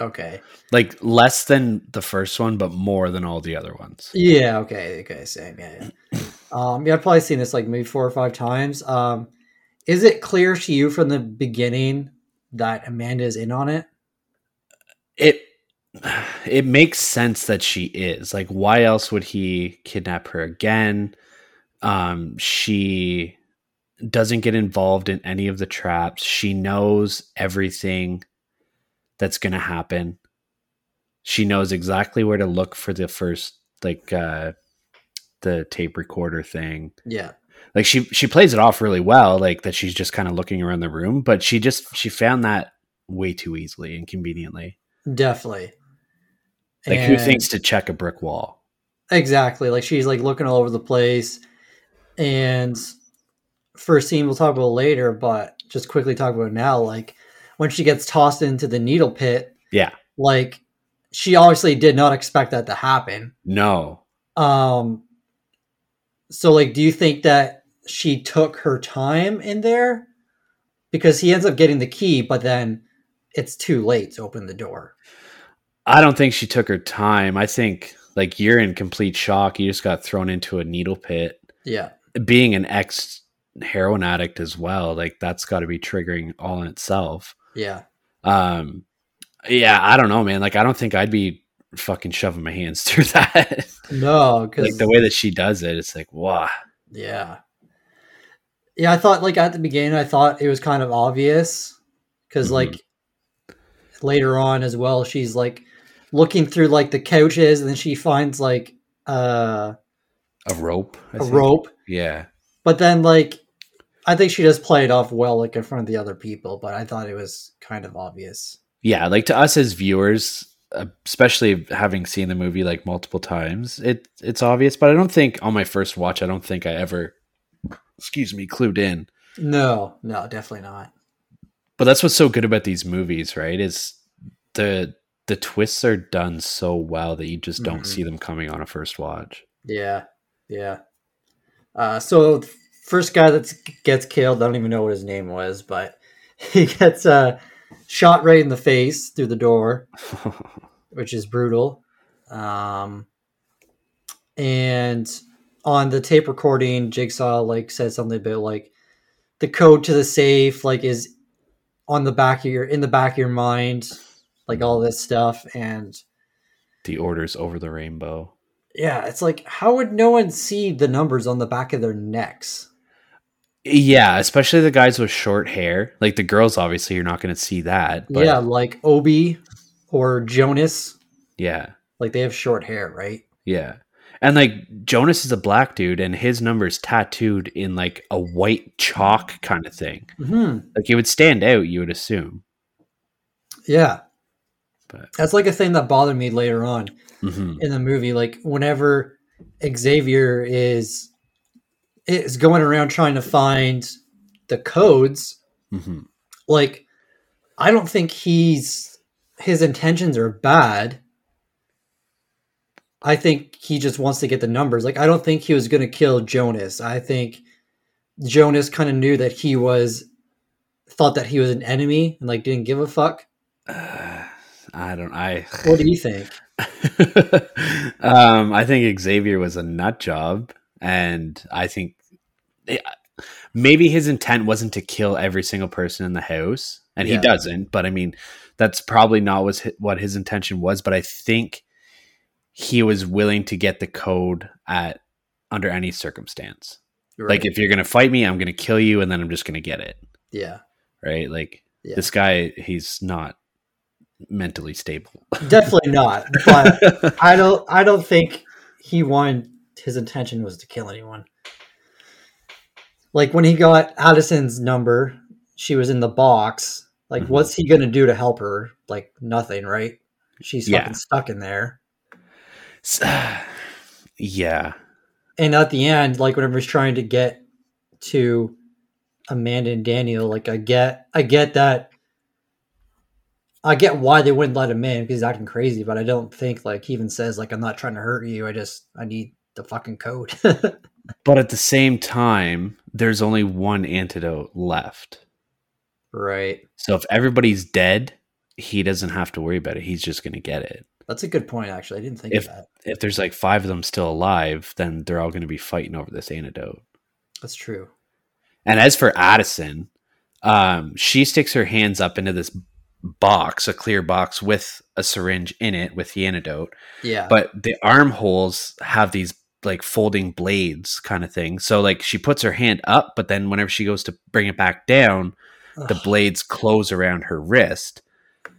Speaker 2: Okay.
Speaker 1: Like less than the first one, but more than all the other ones.
Speaker 2: Yeah. Okay. Okay. Same. Yeah. yeah. um, yeah. I've probably seen this like maybe four or five times. Um, is it clear to you from the beginning that Amanda is in on it?
Speaker 1: It it makes sense that she is. Like, why else would he kidnap her again? Um, she doesn't get involved in any of the traps. She knows everything that's going to happen. She knows exactly where to look for the first like uh the tape recorder thing.
Speaker 2: Yeah.
Speaker 1: Like she she plays it off really well like that she's just kind of looking around the room, but she just she found that way too easily and conveniently.
Speaker 2: Definitely.
Speaker 1: Like who thinks to check a brick wall?
Speaker 2: Exactly. Like she's like looking all over the place. And first scene we'll talk about later, but just quickly talk about now. Like when she gets tossed into the needle pit,
Speaker 1: Yeah.
Speaker 2: like she obviously did not expect that to happen.
Speaker 1: No.
Speaker 2: Um so like do you think that she took her time in there? Because he ends up getting the key, but then it's too late to open the door.
Speaker 1: I don't think she took her time. I think like you're in complete shock. You just got thrown into a needle pit.
Speaker 2: Yeah.
Speaker 1: Being an ex heroin addict as well, like that's got to be triggering all in itself.
Speaker 2: Yeah.
Speaker 1: Um yeah, I don't know, man. Like I don't think I'd be fucking shoving my hands through that.
Speaker 2: No, because
Speaker 1: like the way that she does it, it's like, wow.
Speaker 2: Yeah. Yeah, I thought like at the beginning I thought it was kind of obvious because
Speaker 1: Mhm.
Speaker 2: like later on as well she's like looking through like the couches and then she finds like uh,
Speaker 1: A rope. I
Speaker 2: a
Speaker 1: think.
Speaker 2: rope
Speaker 1: Yeah.
Speaker 2: but then like I think she does play it off well like in front of the other people but I thought it was kind of obvious.
Speaker 1: yeah like to us as viewers uh, especially having seen the movie like multiple times it it's obvious but i don't think on my first watch i don't think i ever excuse me clued in
Speaker 2: No, no, definitely not.
Speaker 1: but that's what's so good about these movies right is the the twists are done so well that you just don't
Speaker 2: Mhm.
Speaker 1: see them coming on a first watch
Speaker 2: Yeah, yeah. Uh, so first guy that gets killed, I don't even know what his name was, but he gets uh, shot right in the face through the door, which is brutal. Um, and on the tape recording, Jigsaw like said something about like the code to the safe like is on the back of your in the back of your mind, like all this stuff, and
Speaker 1: the orders over the rainbow
Speaker 2: Yeah, it's like how would no one see the numbers on the back of their necks?
Speaker 1: Yeah, especially the guys with short hair. Like the girls, obviously, you're not going to see that. But
Speaker 2: yeah, like Obi or Jonas,
Speaker 1: yeah,
Speaker 2: like they have short hair, right?
Speaker 1: yeah. And like Jonas is a black dude, and his number's tattooed in like a white chalk kind of thing.
Speaker 2: hmm
Speaker 1: Like it would stand out, you would assume.
Speaker 2: Yeah.
Speaker 1: But-
Speaker 2: That's like a thing that bothered me later on
Speaker 1: hmm
Speaker 2: in the movie. Like whenever Xavier is is going around trying to find the codes,
Speaker 1: hmm
Speaker 2: like I don't think he's his intentions are bad. I think he just wants to get the numbers. Like I don't think he was going to kill Jonas. I think Jonas kind of knew that he was thought that he was an enemy and like didn't give a fuck.
Speaker 1: Uh, I don't. I.
Speaker 2: What do you think?
Speaker 1: um, I think Xavier was a nut job, and I think eh, maybe his intent wasn't to kill every single person in the house, and he doesn't. But I mean, that's probably not was what his intention was. But I think he was willing to get the code at under any circumstance. Like if you're gonna fight me, I'm gonna kill you, and then I'm just gonna get it.
Speaker 2: yeah,
Speaker 1: Right? Like
Speaker 2: Yeah.
Speaker 1: this guy, he's not mentally stable.
Speaker 2: definitely not. But I don't. I don't think he wanted. His intention was to kill anyone. Like when he got Addison's number, she was in the box. Like,
Speaker 1: Mhm.
Speaker 2: what's he gonna do to help her? Like nothing, right? She's
Speaker 1: Yeah.
Speaker 2: fucking stuck in there.
Speaker 1: Yeah.
Speaker 2: And at the end, like whenever he's trying to get to Amanda and Daniel, like I get, I get that. I get why they wouldn't let him in because he's acting crazy, but I don't think like he even says like I'm not trying to hurt you. I just I need the fucking code.
Speaker 1: But at the same time, there's only one antidote left.
Speaker 2: right.
Speaker 1: So if everybody's dead, he doesn't have to worry about it. He's just going to get it.
Speaker 2: That's a good point. Actually, I didn't think
Speaker 1: If-
Speaker 2: of that.
Speaker 1: If there's like five of them still alive, then they're all going to be fighting over this antidote.
Speaker 2: That's true.
Speaker 1: And as for Addison, um, she sticks her hands up into this box, a clear box with a syringe in it with the antidote.
Speaker 2: Yeah.
Speaker 1: but the armholes have these like folding blades kind of thing. So like she puts her hand up, but then whenever she goes to bring it back down, the blades close around her wrist.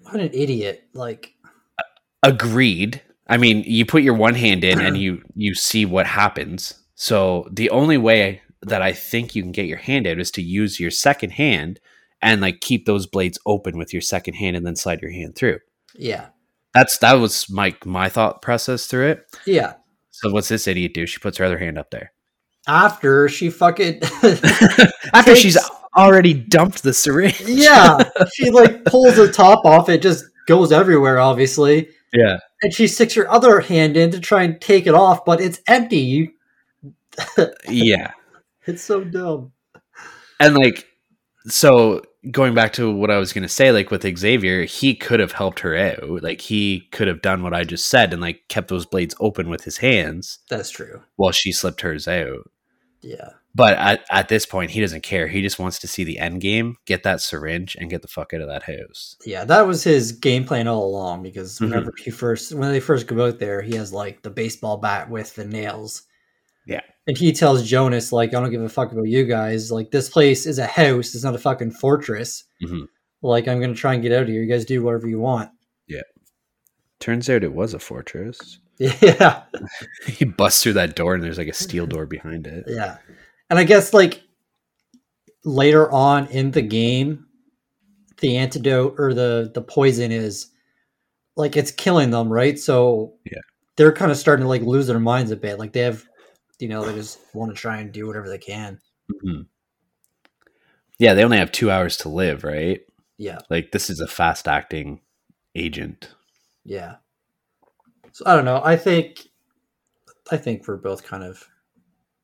Speaker 2: what an idiot! Like,
Speaker 1: Agreed. I mean, you put your one hand in and you you see what happens. So the only way that I think you can get your hand out is to use your second hand and like keep those blades open with your second hand and then slide your hand through.
Speaker 2: yeah,
Speaker 1: That's that was my my thought process through it.
Speaker 2: yeah.
Speaker 1: So what's this idiot do? She puts her other hand up there.
Speaker 2: After she fucking
Speaker 1: After
Speaker 2: Takes-
Speaker 1: she's already dumped the syringe.
Speaker 2: yeah, she like pulls the top off. It just goes everywhere, obviously.
Speaker 1: Yeah.
Speaker 2: and she sticks her other hand in to try and take it off, but it's empty. You,
Speaker 1: Yeah.
Speaker 2: it's so dumb.
Speaker 1: And like so going back to what I was gonna say, like with Xavier, he could have helped her out. Like he could have done what I just said and like kept those blades open with his hands
Speaker 2: That's true.
Speaker 1: while she slipped hers out.
Speaker 2: Yeah,
Speaker 1: But at, at this point, he doesn't care. He just wants to see the end game, get that syringe, and get the fuck out of that house.
Speaker 2: yeah. That was his game plan all along. Because
Speaker 1: Mhm.
Speaker 2: whenever he first, when they first go out there, he has like the baseball bat with the nails.
Speaker 1: Yeah.
Speaker 2: And he tells Jonas like, "I don't give a fuck about you guys. Like, this place is a house. It's not a fucking fortress.
Speaker 1: Mhm.
Speaker 2: Like, I'm gonna try and get out of here. You guys do whatever you want." Yeah.
Speaker 1: Turns out it was a fortress.
Speaker 2: Yeah.
Speaker 1: he busts through that door and there's like a steel door behind it.
Speaker 2: Yeah. And I guess like later on in the game, the antidote or the the poison is like it's killing them, right? So
Speaker 1: Yeah.
Speaker 2: they're kind of starting to like lose their minds a bit. Like they have you know, they just want to try and do whatever they can.
Speaker 1: Mhm. Yeah, they only have two hours to live, right?
Speaker 2: Yeah.
Speaker 1: Like this is a fast acting agent.
Speaker 2: Yeah. So I don't know. I think I think we're both kind of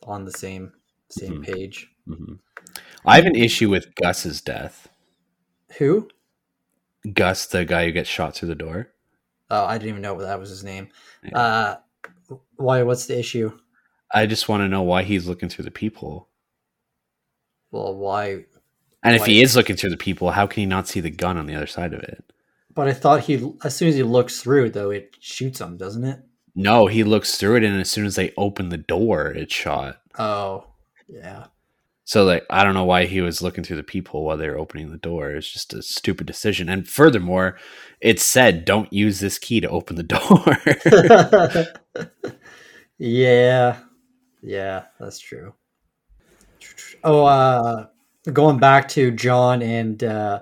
Speaker 2: on the same same
Speaker 1: Mhm.
Speaker 2: page.
Speaker 1: hmm I have an issue with Gus's death.
Speaker 2: Who?
Speaker 1: Gus, the guy who gets shot through the door.
Speaker 2: Oh, I didn't even know that was his name.
Speaker 1: Yeah.
Speaker 2: Uh why what's the issue?
Speaker 1: I just want to know why he's looking through the peephole.
Speaker 2: Well, why
Speaker 1: And if
Speaker 2: Why-
Speaker 1: he is looking through the peephole, how can he not see the gun on the other side of it?
Speaker 2: But I thought he, as soon as he looks through, though, it shoots him, doesn't it?
Speaker 1: No, he looks through it, and as soon as they open the door, it's shot.
Speaker 2: Oh, yeah.
Speaker 1: So like I don't know why he was looking through the peephole while they were opening the door. It's just a stupid decision. And furthermore, it said don't use this key to open the door.
Speaker 2: yeah. Yeah, that's true. Oh, uh going back to John and uh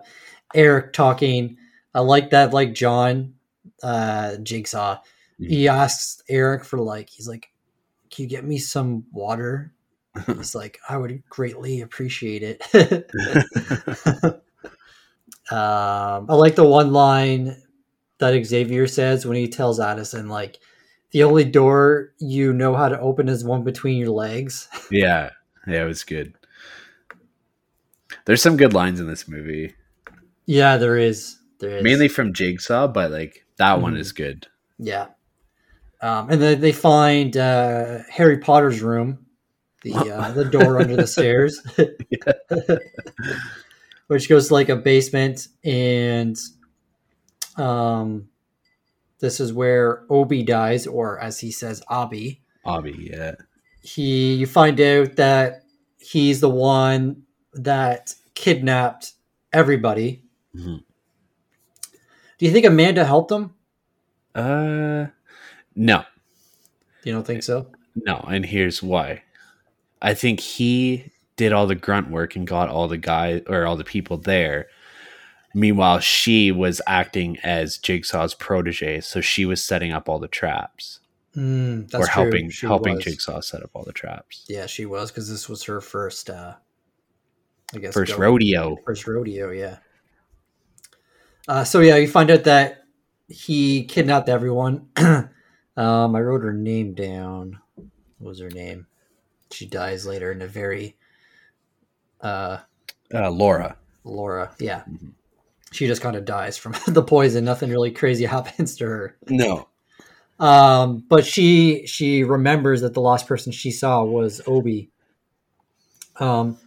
Speaker 2: Eric talking, I like that like John uh Jigsaw. He asks Eric for like he's like, Can you get me some water? He's like, I would greatly appreciate it. um, I like the one line that Xavier says when he tells Addison, like, the only door you know how to open is one between your legs.
Speaker 1: yeah. Yeah, it was good. There's some good lines in this movie.
Speaker 2: Yeah, there is. There is.
Speaker 1: Mainly from Jigsaw, but like that one
Speaker 2: Mhm.
Speaker 1: is good.
Speaker 2: Yeah. Um, and then they find uh, Harry Potter's room, the uh, the door under the stairs, which goes to like a basement, and um, this is where Obi dies, or as he says, Abi.
Speaker 1: Obby, yeah.
Speaker 2: He, you find out that he's the one that kidnapped everybody.
Speaker 1: Mhm.
Speaker 2: Do you think Amanda helped him?
Speaker 1: Uh no.
Speaker 2: You don't think so?
Speaker 1: No, and here's why. I think he did all the grunt work and got all the guys or all the people there. Meanwhile, she was acting as Jigsaw's protege, so she was setting up all the traps
Speaker 2: Mm, that's
Speaker 1: or helping helping
Speaker 2: was.
Speaker 1: Jigsaw set up all the traps.
Speaker 2: Yeah, she was because this was her first. uh I guess
Speaker 1: First
Speaker 2: go-
Speaker 1: rodeo.
Speaker 2: First rodeo, yeah. Uh, so yeah, you find out that he kidnapped everyone. um, I wrote her name down. What was her name? She dies later in a very uh,
Speaker 1: Uh, Laura.
Speaker 2: Laura. Yeah,
Speaker 1: Mhm.
Speaker 2: She just kind of dies from the poison. Nothing really crazy happens to her.
Speaker 1: No.
Speaker 2: Um, but she she remembers that the last person she saw was Obi. Um,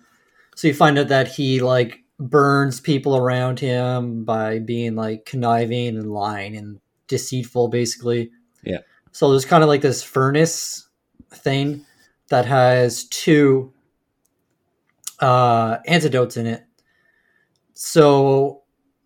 Speaker 2: so you find out that he like burns people around him by being like conniving and lying and deceitful, basically.
Speaker 1: Yeah.
Speaker 2: So there's kind of like this furnace thing that has two uh, antidotes in it. So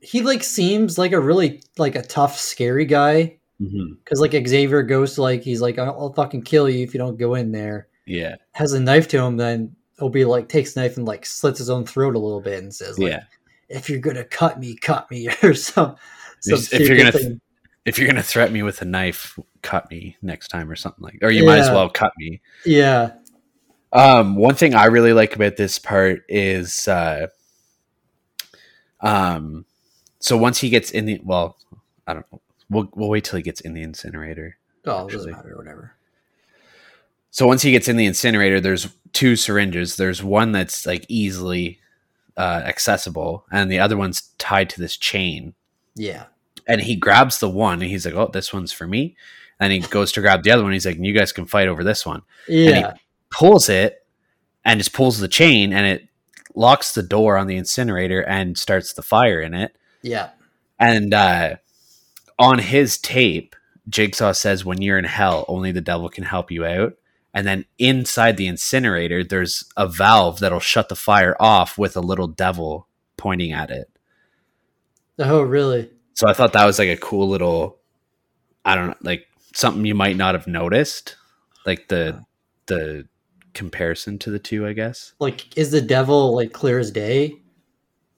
Speaker 2: he like seems like a really like a tough, scary guy because like Xavier goes to like he's like I'll, I'll fucking kill you if you don't go in there.
Speaker 1: Yeah.
Speaker 2: Has a knife to him, then Obi like takes knife and like slits his own throat a little bit and says like,
Speaker 1: yeah.
Speaker 2: "If you're gonna cut me, cut me," or some. some
Speaker 1: If- you're gonna-
Speaker 2: thing.
Speaker 1: If you're gonna threaten me with a knife, cut me next time or something like or you might as well cut me.
Speaker 2: yeah,
Speaker 1: Um, one thing I really like about this part is, uh, um, so once he gets in the well, I don't know. We'll we'll wait till he gets in the incinerator.
Speaker 2: oh, it doesn't matter, whatever.
Speaker 1: So once he gets in the incinerator, there's two syringes. There's one that's like easily uh, accessible, and the other one's tied to this chain.
Speaker 2: Yeah,
Speaker 1: And he grabs the one, and he's like, "Oh, this one's for me." And he goes to grab the other one. He's like, "You guys can fight over this one."
Speaker 2: yeah,
Speaker 1: pulls it and just pulls the chain and it locks the door on the incinerator and starts the fire in it.
Speaker 2: Yeah,
Speaker 1: And uh, on his tape, Jigsaw says, When you're in hell, only the devil can help you out. And then inside the incinerator, there's a valve that'll shut the fire off with a little devil pointing at it.
Speaker 2: Oh, really?
Speaker 1: So I thought that was like a cool little, I don't know, like something you might not have noticed, like the the comparison to the two, I guess.
Speaker 2: Like, is the devil like clear as day?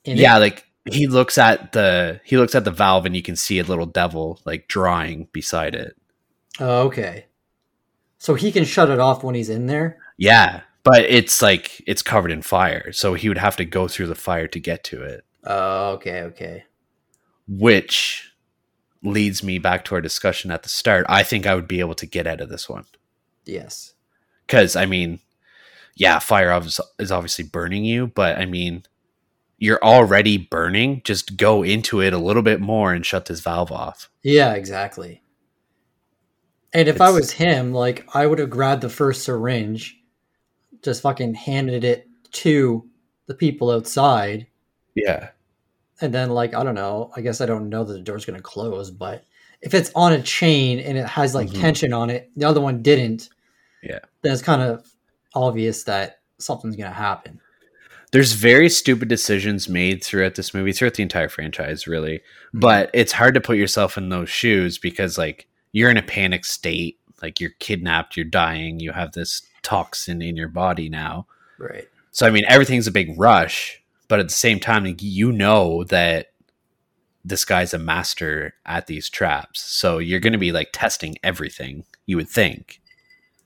Speaker 2: in it?
Speaker 1: yeah like he looks at the he looks at the valve and you can see a little devil like drawing beside it
Speaker 2: Oh, okay. So he can shut it off when he's in there.
Speaker 1: yeah but it's like it's covered in fire so he would have to go through the fire to get to it
Speaker 2: Oh, okay, okay.
Speaker 1: which leads me back to our discussion at the start i think i would be able to get out of this one
Speaker 2: Yes.
Speaker 1: because i mean yeah fire is obviously burning you but i mean you're already burning just go into it a little bit more and shut this valve off
Speaker 2: Yeah, exactly. And if I was him, like I would have grabbed the first syringe, just fucking handed it to the people outside,
Speaker 1: yeah
Speaker 2: and then like I don't know. I guess I don't know that the door's gonna close, but if it's on a chain and it has like
Speaker 1: Mhm.
Speaker 2: tension on it, the other one didn't.
Speaker 1: Yeah.
Speaker 2: Then it's kind of obvious that something's gonna happen.
Speaker 1: There's very stupid decisions made throughout this movie, throughout the entire franchise, really.
Speaker 2: Mhm.
Speaker 1: But it's hard to put yourself in those shoes because, like, you're in a panic state. Like, you're kidnapped, you're dying, you have this toxin in your body now.
Speaker 2: Right.
Speaker 1: So, I mean, everything's a big rush, but at the same time, you know that this guy's a master at these traps. So, you're going to be like testing everything, you would think.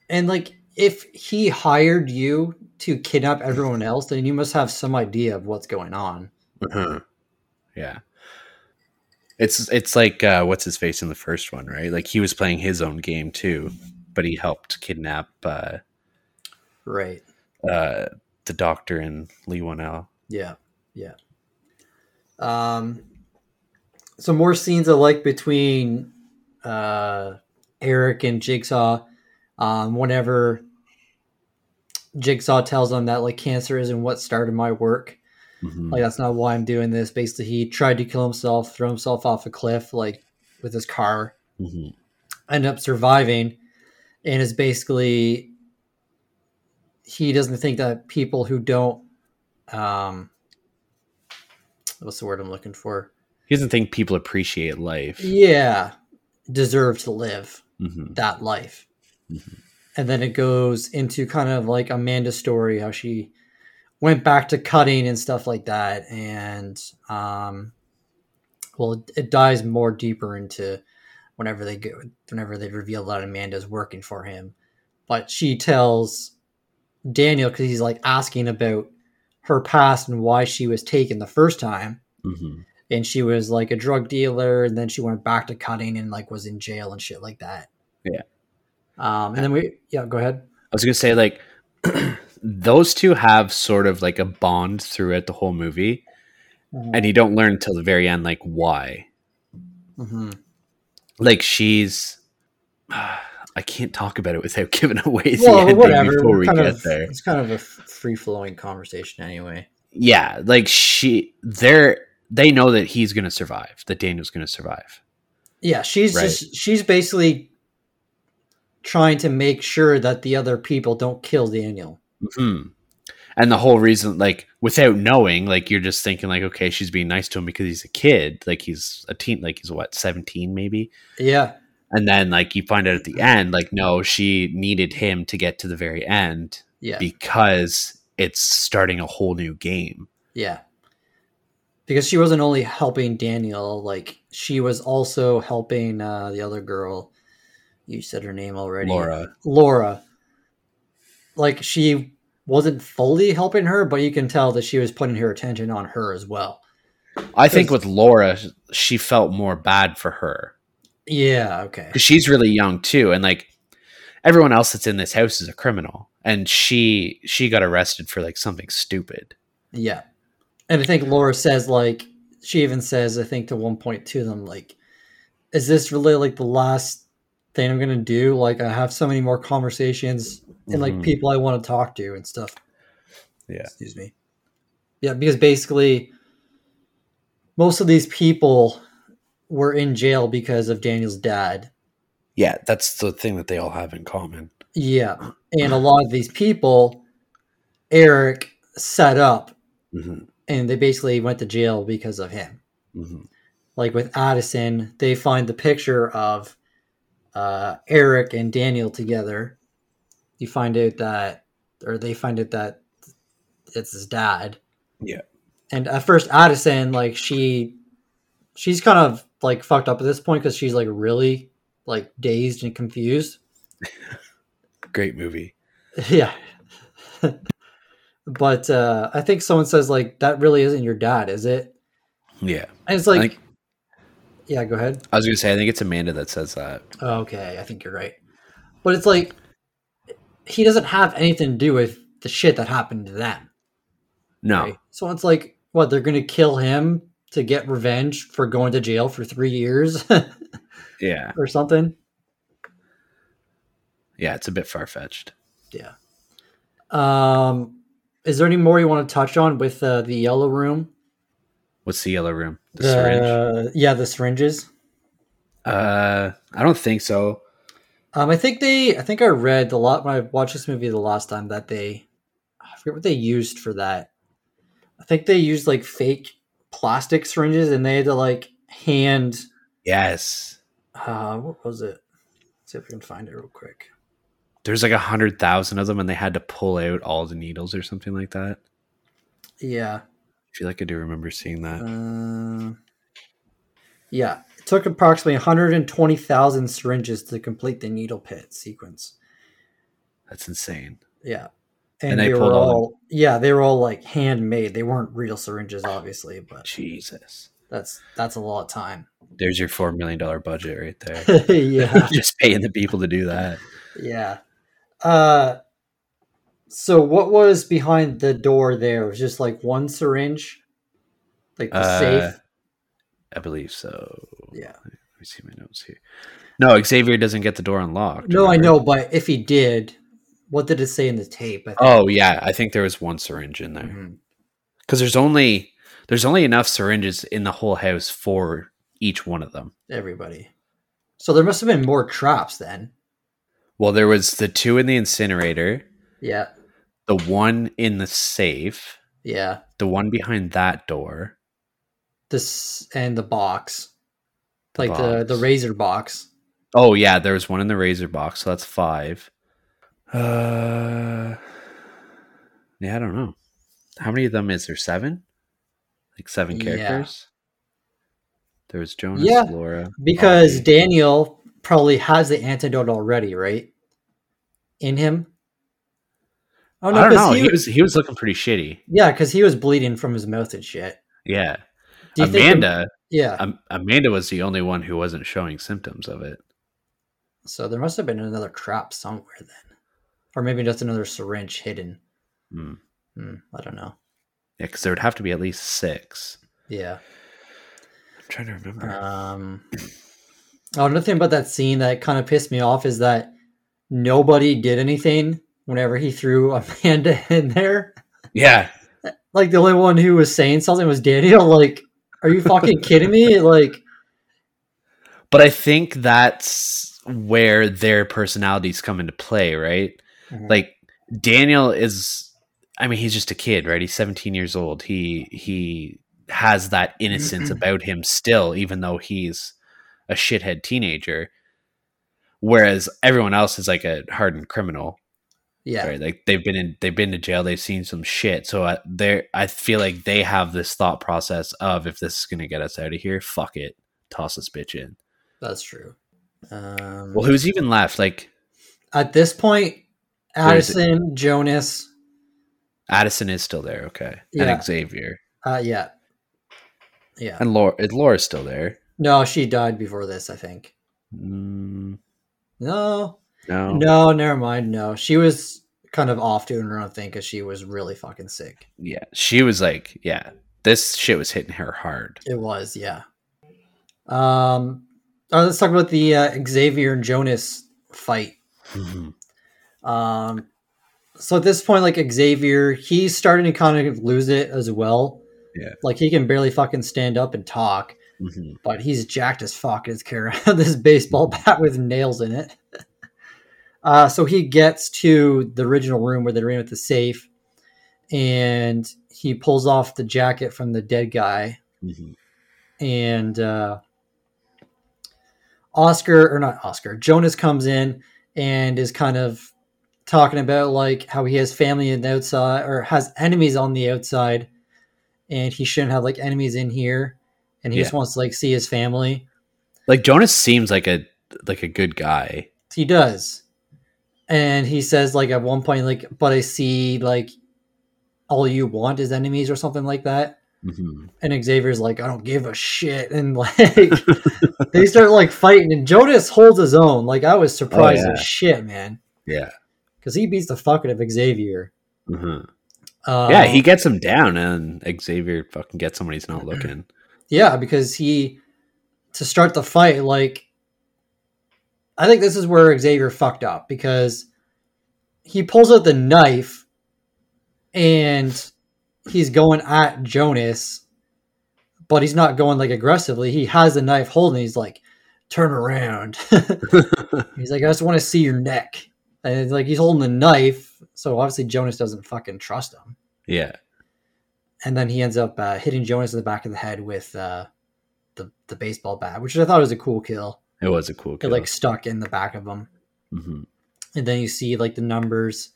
Speaker 2: And like if he hired you to kidnap everyone else, then you must have some idea of what's going on.
Speaker 1: Uh-huh. Yeah. It's it's like uh, what's his face in the first one, right? Like he was playing his own game too, but he helped kidnap uh,
Speaker 2: Right.
Speaker 1: uh, the doctor and Leigh Whannell.
Speaker 2: Yeah. Yeah. Um some more scenes I like between uh Eric and Jigsaw. Um whenever Jigsaw tells him that like cancer isn't what started my work.
Speaker 1: Mhm.
Speaker 2: Like that's not why I'm doing this. Basically he tried to kill himself, throw himself off a cliff like with his car.
Speaker 1: Mhm.
Speaker 2: end up surviving and is basically he doesn't think that people who don't um what's the word i'm looking for
Speaker 1: He doesn't think people appreciate life.
Speaker 2: yeah deserve to live
Speaker 1: Mhm.
Speaker 2: that life
Speaker 1: Mhm.
Speaker 2: and then it goes into kind of like amanda's story how she went back to cutting and stuff like that and um well it, it dives more deeper into whenever they go whenever they reveal that amanda's working for him but she tells daniel because he's like asking about her past and why she was taken the first time
Speaker 1: Mhm.
Speaker 2: and she was like a drug dealer and then she went back to cutting and like was in jail and shit like that
Speaker 1: Yeah.
Speaker 2: Um and then we yeah go ahead
Speaker 1: I was gonna say like those two have sort of like a bond throughout the whole movie, and you don't learn until the very end like why.
Speaker 2: hmm
Speaker 1: Like she's. I can't talk about it without giving away the
Speaker 2: well
Speaker 1: ending
Speaker 2: whatever
Speaker 1: before we get
Speaker 2: of,
Speaker 1: there.
Speaker 2: it's kind of a free flowing conversation anyway
Speaker 1: yeah like she they're they know that he's gonna survive that daniel's gonna survive
Speaker 2: yeah she's
Speaker 1: Right.
Speaker 2: just she's basically trying to make sure that the other people don't kill daniel.
Speaker 1: Hmm and the whole reason like without knowing like you're just thinking like okay she's being nice to him because he's a kid. Like he's a teen like he's what 17 maybe?
Speaker 2: Yeah.
Speaker 1: And then like you find out at the end like no she needed him to get to the very end
Speaker 2: yeah.
Speaker 1: because it's starting a whole new game.
Speaker 2: Yeah. Because she wasn't only helping Daniel, like she was also helping uh, the other girl. You said her name already.
Speaker 1: laura
Speaker 2: Laura. Like she wasn't fully helping her, but you can tell that she was putting her attention on her as well.
Speaker 1: i think with laura she felt more bad for her
Speaker 2: Yeah, okay.
Speaker 1: because she's really young too and like everyone else that's in this house is a criminal and she she got arrested for like something stupid
Speaker 2: Yeah. And I think Laura says like she even says, I think to one point to them, like, is this really like the last thing I'm gonna do? Like I have so many more conversations and like
Speaker 1: Mhm.
Speaker 2: people I want to talk to and stuff.
Speaker 1: Yeah.
Speaker 2: Excuse me. Yeah, because basically most of these people were in jail because of Daniel's dad.
Speaker 1: yeah that's the thing that they all have in common
Speaker 2: Yeah. And a lot of these people Eric set up
Speaker 1: hmm
Speaker 2: and they basically went to jail because of him.
Speaker 1: hmm
Speaker 2: like with Addison, they find the picture of uh, Eric and Daniel together. You find out that, or they find out that it's his dad.
Speaker 1: Yeah.
Speaker 2: And at first, Addison, like she, she's kind of like fucked up at this point because she's like really like dazed and confused.
Speaker 1: great movie
Speaker 2: yeah. but uh, I think someone says like that really isn't your dad, is it?
Speaker 1: yeah
Speaker 2: And it's like,
Speaker 1: think-
Speaker 2: yeah, go ahead.
Speaker 1: i was gonna say i think it's amanda that says that
Speaker 2: Okay, I think you're right. But it's like he doesn't have anything to do with the shit that happened to them.
Speaker 1: no
Speaker 2: right? So it's like what they're gonna kill him to get revenge for going to jail for three years
Speaker 1: yeah
Speaker 2: or something.
Speaker 1: yeah it's a bit far-fetched
Speaker 2: Yeah. Um, is there any more you want to touch on with uh, the yellow room?
Speaker 1: What's the yellow room the syringe
Speaker 2: The- Yeah, the syringes.
Speaker 1: Uh, I don't think so.
Speaker 2: Um, I think they. I think I read the lot when I watched this movie the last time that they. I forget what they used for that. I think they used like fake plastic syringes, and they had to like hand.
Speaker 1: Yes,
Speaker 2: Uh, what was it? see if I can find it real quick.
Speaker 1: there's like a hundred thousand of them, and they had to pull out all the needles or something like that.
Speaker 2: Yeah.
Speaker 1: I feel like I do remember seeing that.
Speaker 2: Uh, yeah. It took approximately 120,000 syringes to complete the needle pit sequence.
Speaker 1: That's insane.
Speaker 2: Yeah.
Speaker 1: And
Speaker 2: And,
Speaker 1: they
Speaker 2: were
Speaker 1: pulled all the-
Speaker 2: all, yeah, they were all like handmade. They weren't real syringes, obviously, but
Speaker 1: Jesus,
Speaker 2: that's that's a lot of time.
Speaker 1: there's your four million dollar budget right there.
Speaker 2: yeah.
Speaker 1: Just paying the people to do that.
Speaker 2: Yeah. Uh so what was behind the door there? It was just like one syringe? Like the
Speaker 1: Uh,
Speaker 2: safe?
Speaker 1: I believe so.
Speaker 2: Yeah.
Speaker 1: Let me see my notes here. No, Xavier doesn't get the door unlocked.
Speaker 2: No, I know, but if he did, what did it say in the tape? I think-
Speaker 1: Oh yeah, I think there was one syringe in there
Speaker 2: Mhm.
Speaker 1: because there's only there's only enough syringes in the whole house for each one of them.
Speaker 2: everybody. So there must have been more traps then.
Speaker 1: Well, there was the two in the incinerator,
Speaker 2: Yeah.
Speaker 1: The one in the safe,
Speaker 2: Yeah.
Speaker 1: the one behind that door.
Speaker 2: This and the box.
Speaker 1: The
Speaker 2: like the the razor box.
Speaker 1: Oh yeah, there was one in the razor box, so that's five. Uh, yeah, I don't know. How many of them is there? Seven, like seven
Speaker 2: Yeah.
Speaker 1: characters. There was Jonas,
Speaker 2: Yeah,
Speaker 1: Laura,
Speaker 2: Because
Speaker 1: Audrey.
Speaker 2: Daniel probably has the antidote already, right? In him. Oh
Speaker 1: I don't know.
Speaker 2: he
Speaker 1: was he was looking pretty shitty.
Speaker 2: Yeah, because he was bleeding from his mouth and shit.
Speaker 1: Yeah,
Speaker 2: Do you think-
Speaker 1: Amanda.
Speaker 2: yeah.
Speaker 1: Am- Amanda was the only one who wasn't showing symptoms of it.
Speaker 2: So there must have been another trap somewhere then, or maybe just another syringe hidden.
Speaker 1: Hmm.
Speaker 2: Hmm, I don't know.
Speaker 1: Yeah, because there would have to be at least six.
Speaker 2: Yeah.
Speaker 1: I'm trying to remember.
Speaker 2: Um. Oh, another thing about that scene that kind of pissed me off is that nobody did anything whenever he threw Amanda in there.
Speaker 1: yeah,
Speaker 2: Like the only one who was saying something was Daniel. Like, are you fucking kidding me? Like,
Speaker 1: but I think that's where their personalities come into play, right? Mhm. like Daniel is I mean he's just a kid, right? He's 17 years old. He he has that innocence about him still even though he's a shithead teenager. Whereas everyone else is like a hardened criminal,
Speaker 2: yeah,
Speaker 1: right? Like they've been in they've been to jail, they've seen some shit. So I, they I feel like they have this thought process of if this is going to get us out of here, fuck it. Toss this bitch in.
Speaker 2: that's true. Um,
Speaker 1: Well, who's even left? Like
Speaker 2: at this point,
Speaker 1: is?
Speaker 2: Addison, Jonas,
Speaker 1: Addison is still there, okay.
Speaker 2: Yeah.
Speaker 1: And Xavier.
Speaker 2: uh, yeah, yeah.
Speaker 1: And Laura, Laura's still there.
Speaker 2: No, she died before this. I think.
Speaker 1: Mm,
Speaker 2: No,
Speaker 1: no.
Speaker 2: no, never mind. No, she was kind of off doing her own thing because she was really fucking sick.
Speaker 1: Yeah. She was like, yeah, this shit was hitting her hard.
Speaker 2: It was, yeah. Um, let's talk about the uh, Xavier and Jonas fight.
Speaker 1: Mhm.
Speaker 2: Um, so at this point, like Xavier, he's starting to kind of lose it as well.
Speaker 1: Yeah.
Speaker 2: Like he can barely fucking stand up and talk,
Speaker 1: Mhm.
Speaker 2: but he's jacked as fuck as carrying this baseball bat with nails in it. Uh, so he gets to the original room where they're in with the safe, and he pulls off the jacket from the dead guy,
Speaker 1: Mhm.
Speaker 2: and uh, Oscar or not Oscar Jonas comes in and is kind of talking about like how he has family in the outside or has enemies on the outside, and he shouldn't have like enemies in here, and he just wants to like see his family.
Speaker 1: Like Jonas seems like a like a good guy.
Speaker 2: He does, and he says like at one point like, but I see like all you want is enemies or something like that.
Speaker 1: Mhm.
Speaker 2: And Xavier's like, I don't give a shit. And like, they start like fighting, and Jonas holds his own. Like, I was surprised
Speaker 1: Oh, yeah.
Speaker 2: as shit, man.
Speaker 1: Yeah.
Speaker 2: Because he beats the fuck out of Xavier.
Speaker 1: Mhm.
Speaker 2: Uh,
Speaker 1: yeah, he gets him down, and Xavier fucking gets him when he's not looking.
Speaker 2: Yeah, because he, to start the fight, like, I think this is where Xavier fucked up because he pulls out the knife and he's going at Jonas, but he's not going like aggressively. He has the knife holding. He's like, turn around. he's like, I just want to see your neck. And it's like he's holding the knife, so obviously Jonas doesn't fucking trust him.
Speaker 1: yeah.
Speaker 2: And then he ends up uh, hitting Jonas in the back of the head with uh, the the baseball bat, which I thought was a cool kill.
Speaker 1: It was a cool
Speaker 2: It
Speaker 1: kill.
Speaker 2: like stuck in the back of him,
Speaker 1: Mhm.
Speaker 2: and then you see like the numbers.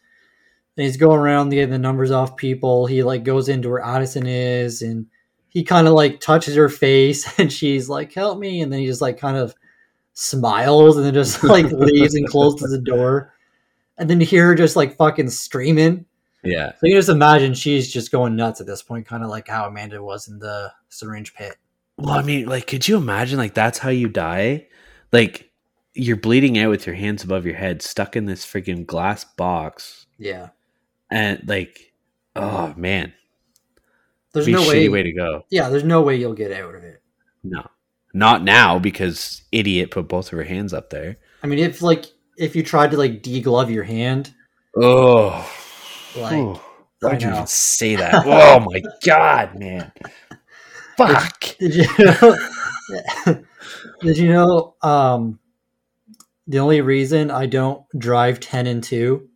Speaker 2: And he's going around getting the numbers off people. He like goes into where Addison is, and he kind of like touches her face, and she's like, "Help me!" And then he just like kind of smiles, and then just like leaves and closes the door. And then you hear her just like fucking screaming.
Speaker 1: Yeah.
Speaker 2: So you can just imagine she's just going nuts at this point, kind of like how Amanda was in the syringe pit.
Speaker 1: Well, I mean, like, could you imagine, like, that's how you die? Like, you're bleeding out with your hands above your head, stuck in this freaking glass box,
Speaker 2: Yeah,
Speaker 1: and like, oh man,
Speaker 2: there's no way.
Speaker 1: way to go.
Speaker 2: Yeah, there's no way you'll get out of it.
Speaker 1: No, not now because idiot put both of her hands up there.
Speaker 2: I mean, if like if you tried to like deglove your hand,
Speaker 1: Oh,
Speaker 2: like. I
Speaker 1: why'd you even say that? oh my god, man! Fuck.
Speaker 2: did you know? did you know? Um, the only reason I don't drive ten and two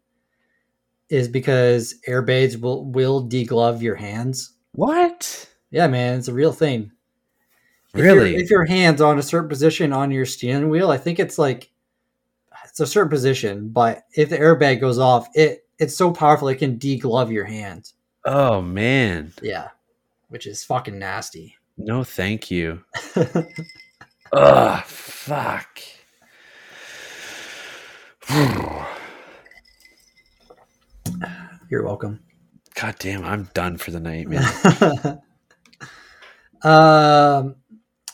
Speaker 2: is because airbags will will deglove your hands.
Speaker 1: What?
Speaker 2: Yeah, man, it's a real thing. If
Speaker 1: Really?
Speaker 2: if your hands on a certain position on your steering wheel, I think it's like it's a certain position, but if the airbag goes off, it it's so powerful it can deglove your hand.
Speaker 1: Oh man,
Speaker 2: Yeah, which is fucking nasty.
Speaker 1: no, thank you. Ugh, fuck.
Speaker 2: You're welcome.
Speaker 1: God damn, I'm done for the night, man.
Speaker 2: um,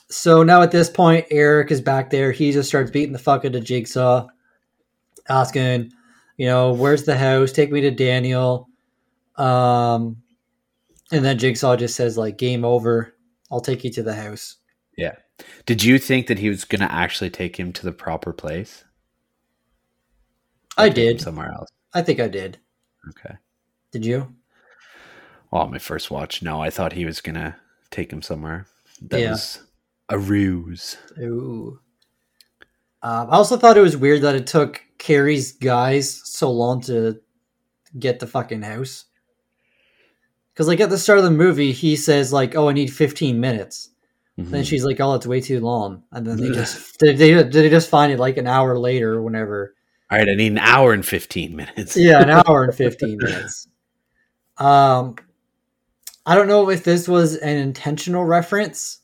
Speaker 2: so now at this point, Eric is back there. He just starts beating the fuck out of Jigsaw, asking, you know, where's the house? Take me to Daniel. Um, and then Jigsaw just says, like, game over. I'll take you to the house.
Speaker 1: Did you think that he was going to actually take him to the proper place?
Speaker 2: I did.
Speaker 1: somewhere else.
Speaker 2: I think I did.
Speaker 1: Okay.
Speaker 2: Did you?
Speaker 1: Well, my first watch, no, I thought he was going to take him somewhere. That
Speaker 2: Yeah.
Speaker 1: was a ruse.
Speaker 2: Ooh. Um, I also thought it was weird that it took Kerry's guys so long to get the fucking house. Because, like, at the start of the movie, he says, like, oh, I need 15 minutes. Then
Speaker 1: Mhm.
Speaker 2: she's like, oh, it's way too long. And then they just, they, they, they just find it, like, an hour later whenever.
Speaker 1: All right, I need an hour and 15 minutes.
Speaker 2: Yeah, an hour and 15 minutes. Um, I don't know if this was an intentional reference,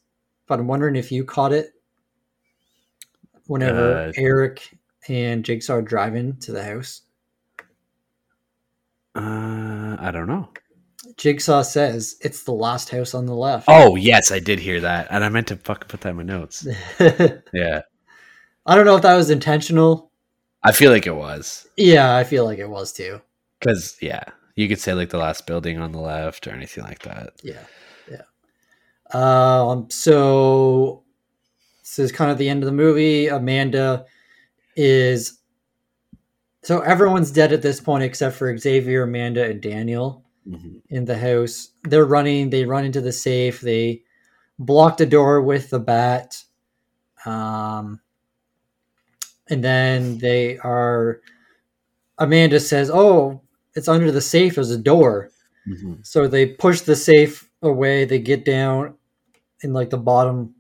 Speaker 2: but I'm wondering if you caught it. Whenever
Speaker 1: Uh,
Speaker 2: Eric and Jigsaw are driving to the house,
Speaker 1: Uh, I don't know.
Speaker 2: Jigsaw says it's the last house on the left.
Speaker 1: Oh, yes, I did hear that. And I meant to fucking put that in my notes. Yeah.
Speaker 2: I don't know if that was intentional.
Speaker 1: I feel like it was.
Speaker 2: Yeah, I feel like it was too.
Speaker 1: Because, yeah, you could say like the last building on the left or anything like that.
Speaker 2: Yeah, yeah. Um, so this is kind of the end of the movie. Amanda is so everyone's dead at this point except for Xavier, Amanda, and Daniel
Speaker 1: Mhm.
Speaker 2: in the house. They're running. They run into the safe. They block the door with the bat. Um, and then they are. Amanda says, "Oh, it's under the safe. There's a door."
Speaker 1: Mhm.
Speaker 2: So they push the safe away. They get down in like the bottom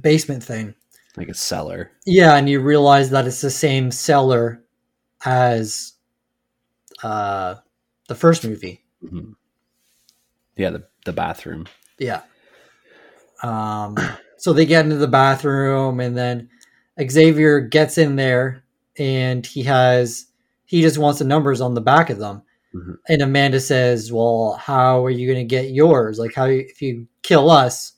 Speaker 2: basement thing.
Speaker 1: Like a cellar.
Speaker 2: Yeah, and you realize that it's the same cellar as uh, the first movie.
Speaker 1: Mhm. Yeah, the, the bathroom.
Speaker 2: Yeah. Um, so they get into the bathroom, and then Xavier gets in there, and he has he just wants the numbers on the back of them.
Speaker 1: Mhm.
Speaker 2: And Amanda says, "Well, how are you going to get yours? Like, how if you kill us,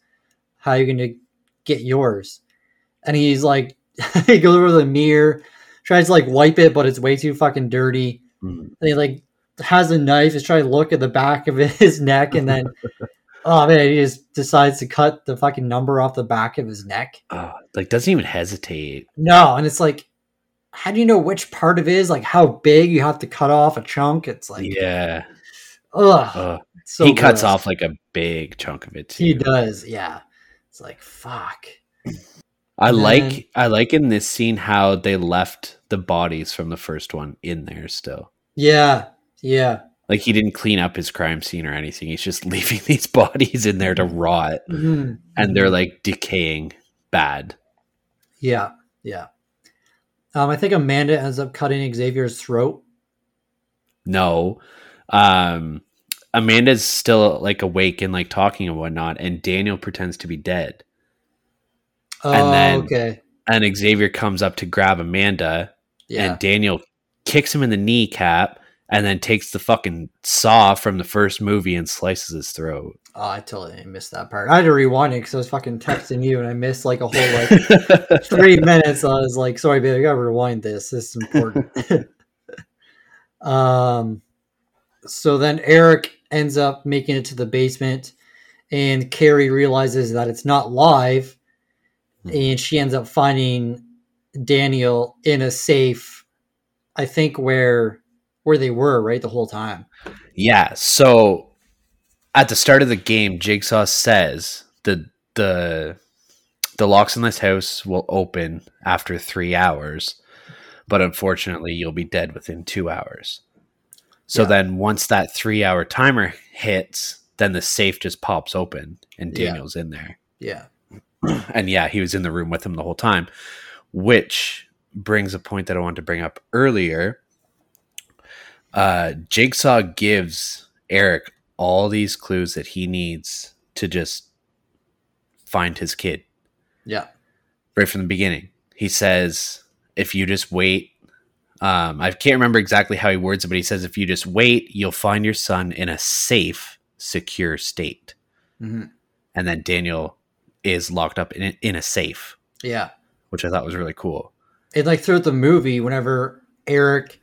Speaker 2: how are you going to get yours?" And he's like, he goes over the mirror, tries to like wipe it, but it's way too fucking dirty.
Speaker 1: Mhm.
Speaker 2: And he like has a knife, is trying to look at the back of his neck, and then oh man, he just decides to cut the fucking number off the back of his neck.
Speaker 1: Oh, like, doesn't even hesitate.
Speaker 2: No, and it's like, how do you know which part of it is? Like how big you have to cut off a chunk? It's like,
Speaker 1: yeah.
Speaker 2: ugh,
Speaker 1: Ugh.
Speaker 2: so
Speaker 1: he cuts
Speaker 2: gross.
Speaker 1: off like a big chunk of it, too.
Speaker 2: He does, yeah. It's like fuck.
Speaker 1: I
Speaker 2: And
Speaker 1: like
Speaker 2: then-
Speaker 1: I like in this scene how they left the bodies from the first one in there still.
Speaker 2: Yeah, yeah.
Speaker 1: Like he didn't clean up his crime scene or anything. He's just leaving these bodies in there to rot
Speaker 2: Mhm.
Speaker 1: and they're like decaying bad.
Speaker 2: Yeah, yeah. Um, I think Amanda ends up cutting Xavier's throat.
Speaker 1: No. Um Amanda's still like awake and like talking and whatnot, and Daniel pretends to be dead.
Speaker 2: Oh,
Speaker 1: And then-
Speaker 2: okay.
Speaker 1: And Xavier comes up to grab Amanda,
Speaker 2: Yeah.
Speaker 1: and Daniel kicks him in the kneecap and then takes the fucking saw from the first movie and slices his throat.
Speaker 2: oh, I totally missed that part. I had to rewind it because I was fucking texting you and I missed like a whole like three minutes. I was like, sorry, babe, I gotta rewind this. This is important. um, so then Eric ends up making it to the basement, and Kerry realizes that it's not live,
Speaker 1: Mhm.
Speaker 2: and she ends up finding Daniel in a safe. I think where where they were right the whole time.
Speaker 1: Yeah. So at the start of the game, Jigsaw says the the the locks in this house will open after three hours, but unfortunately, you'll be dead within two hours. So
Speaker 2: Yeah.
Speaker 1: then, once that three hour timer hits, then the safe just pops open and
Speaker 2: Yeah.
Speaker 1: Daniel's in there.
Speaker 2: Yeah.
Speaker 1: And yeah, he was in the room with him the whole time, which brings a point that I wanted to bring up earlier. Uh, Jigsaw gives Eric all these clues that he needs to just find his kid
Speaker 2: Yeah.
Speaker 1: right from the beginning. He says, if you just wait, um, I can't remember exactly how he words it, but he says, if you just wait, you'll find your son in a safe, secure state.
Speaker 2: hmm
Speaker 1: And then Daniel is locked up in, in a safe,
Speaker 2: Yeah.
Speaker 1: which I thought was really cool.
Speaker 2: and like throughout the movie, whenever Eric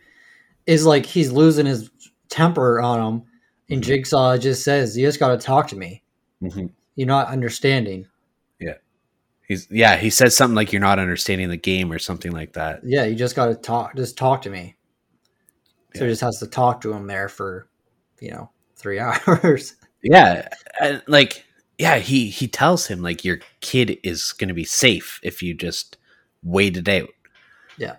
Speaker 2: is like he's losing his temper on him, and
Speaker 1: Mhm.
Speaker 2: Jigsaw just says, "You just got to talk to me.
Speaker 1: Mhm.
Speaker 2: You're not understanding."
Speaker 1: Yeah, he's yeah, he says something like you're not understanding the game or something like that.
Speaker 2: Yeah, you just got to talk. Just talk to me. So he just has to talk to him there for, you know, three hours.
Speaker 1: Yeah, and like yeah, he he tells him like your kid is going to be safe if you just wait it out.
Speaker 2: Yeah.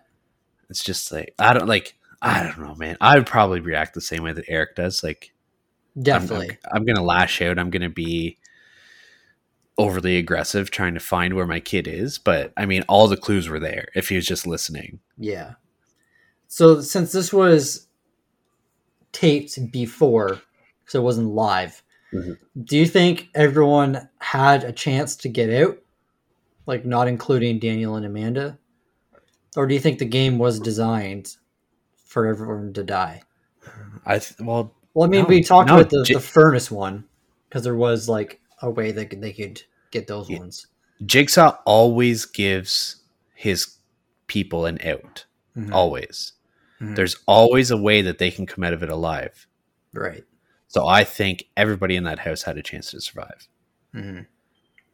Speaker 1: It's just like I don't like I don't know, man. I would probably react the same way that Eric does. Like I'm-
Speaker 2: Definitely.
Speaker 1: I'm, I'm gonna lash out. I'm gonna be overly aggressive trying to find where my kid is. But I mean, all the clues were there if he was just listening.
Speaker 2: Yeah. So since this was taped before, so it wasn't live,
Speaker 1: Mhm.
Speaker 2: do you think everyone had a chance to get out? Like not including Daniel and Amanda? Or do you think the game was designed for everyone to die?
Speaker 1: I th- well,
Speaker 2: Well, I mean,
Speaker 1: No,
Speaker 2: we talked
Speaker 1: no,
Speaker 2: about the,
Speaker 1: J-
Speaker 2: the furnace one because there was like a way that they could get those
Speaker 1: Yeah.
Speaker 2: ones.
Speaker 1: Jigsaw always gives his people an out.
Speaker 2: Mhm.
Speaker 1: Always.
Speaker 2: Mhm.
Speaker 1: There's always a way that they can come out of it alive.
Speaker 2: Right.
Speaker 1: So I think everybody in that house had a chance to survive.
Speaker 2: hmm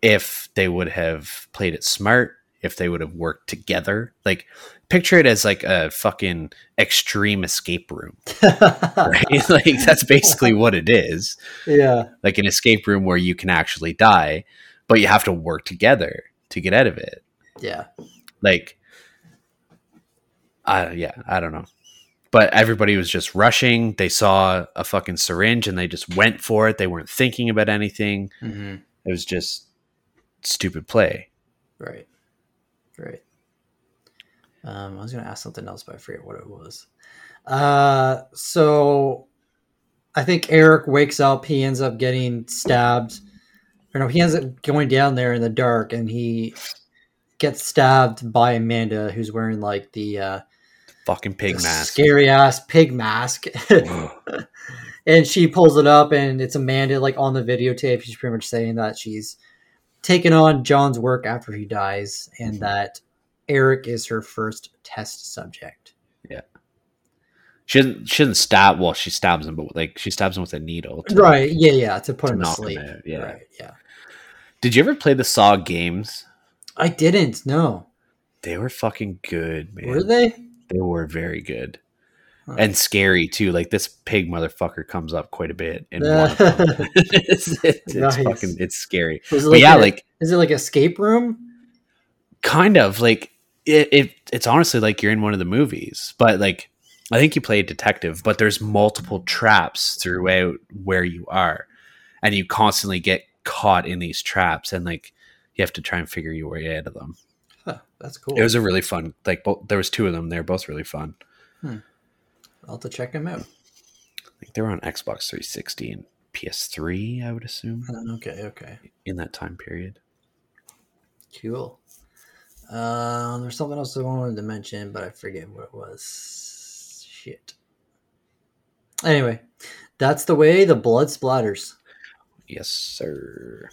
Speaker 1: if they would have played it smart, if they would have worked together. Like picture it as like a fucking extreme escape room, right? like that's basically what it is.
Speaker 2: yeah.
Speaker 1: Like an escape room where you can actually die, but you have to work together to get out of it.
Speaker 2: Yeah.
Speaker 1: Like I yeah, I don't know. But everybody was just rushing. They saw a fucking syringe and they just went for it. They weren't thinking about anything.
Speaker 2: hmm
Speaker 1: It was just stupid play.
Speaker 2: Right. Right. Um, I was going to ask something else, but I forget what it was. Uh, so I think Eric wakes up. He ends up getting stabbed. Or no, he ends up going down there in the dark, and he gets stabbed by Amanda, who's wearing like the, uh,
Speaker 1: Fucking pig
Speaker 2: the
Speaker 1: mask.
Speaker 2: scary ass pig mask. and she pulls it up, and it's Amanda like on the videotape. She's pretty much saying that she's taken on John's work after he dies, and
Speaker 1: Mhm.
Speaker 2: that Eric is her first test subject. Yeah.
Speaker 1: She doesn't. She doesn't stab. Well, she stabs him, but like she stabs him with a needle. to-
Speaker 2: Right? Yeah, yeah. To put
Speaker 1: To
Speaker 2: him to
Speaker 1: knock him yeah.
Speaker 2: Right. Yeah.
Speaker 1: Did you ever play the Saw games?
Speaker 2: I didn't. No.
Speaker 1: They were fucking good, man.
Speaker 2: Were they?
Speaker 1: They were very good
Speaker 2: Huh.
Speaker 1: and scary too. Like this pig motherfucker comes up quite a bit in one of them. it's, it's, it's
Speaker 2: Nice.
Speaker 1: fucking it's scary.
Speaker 2: It
Speaker 1: But yeah,
Speaker 2: a-
Speaker 1: like
Speaker 2: is it like escape room?
Speaker 1: kind of like it, it. It's honestly like you're in one of the movies, but like I think you play a detective, but there's multiple traps throughout where you are, and you constantly get caught in these traps, and like you have to try and figure your way out of them.
Speaker 2: Huh, that's cool.
Speaker 1: It was a really fun. Like both, there was two of them. They're both really fun. Hmm.
Speaker 2: I'll have to check them out.
Speaker 1: I think they were on Xbox 360 and PS3. I would assume
Speaker 2: Okay, okay.
Speaker 1: in that time period.
Speaker 2: Cool. Um, there's something else I wanted to mention, but I forget what it was. Shit. Anyway, that's the way the blood splatters.
Speaker 1: Yes, sir.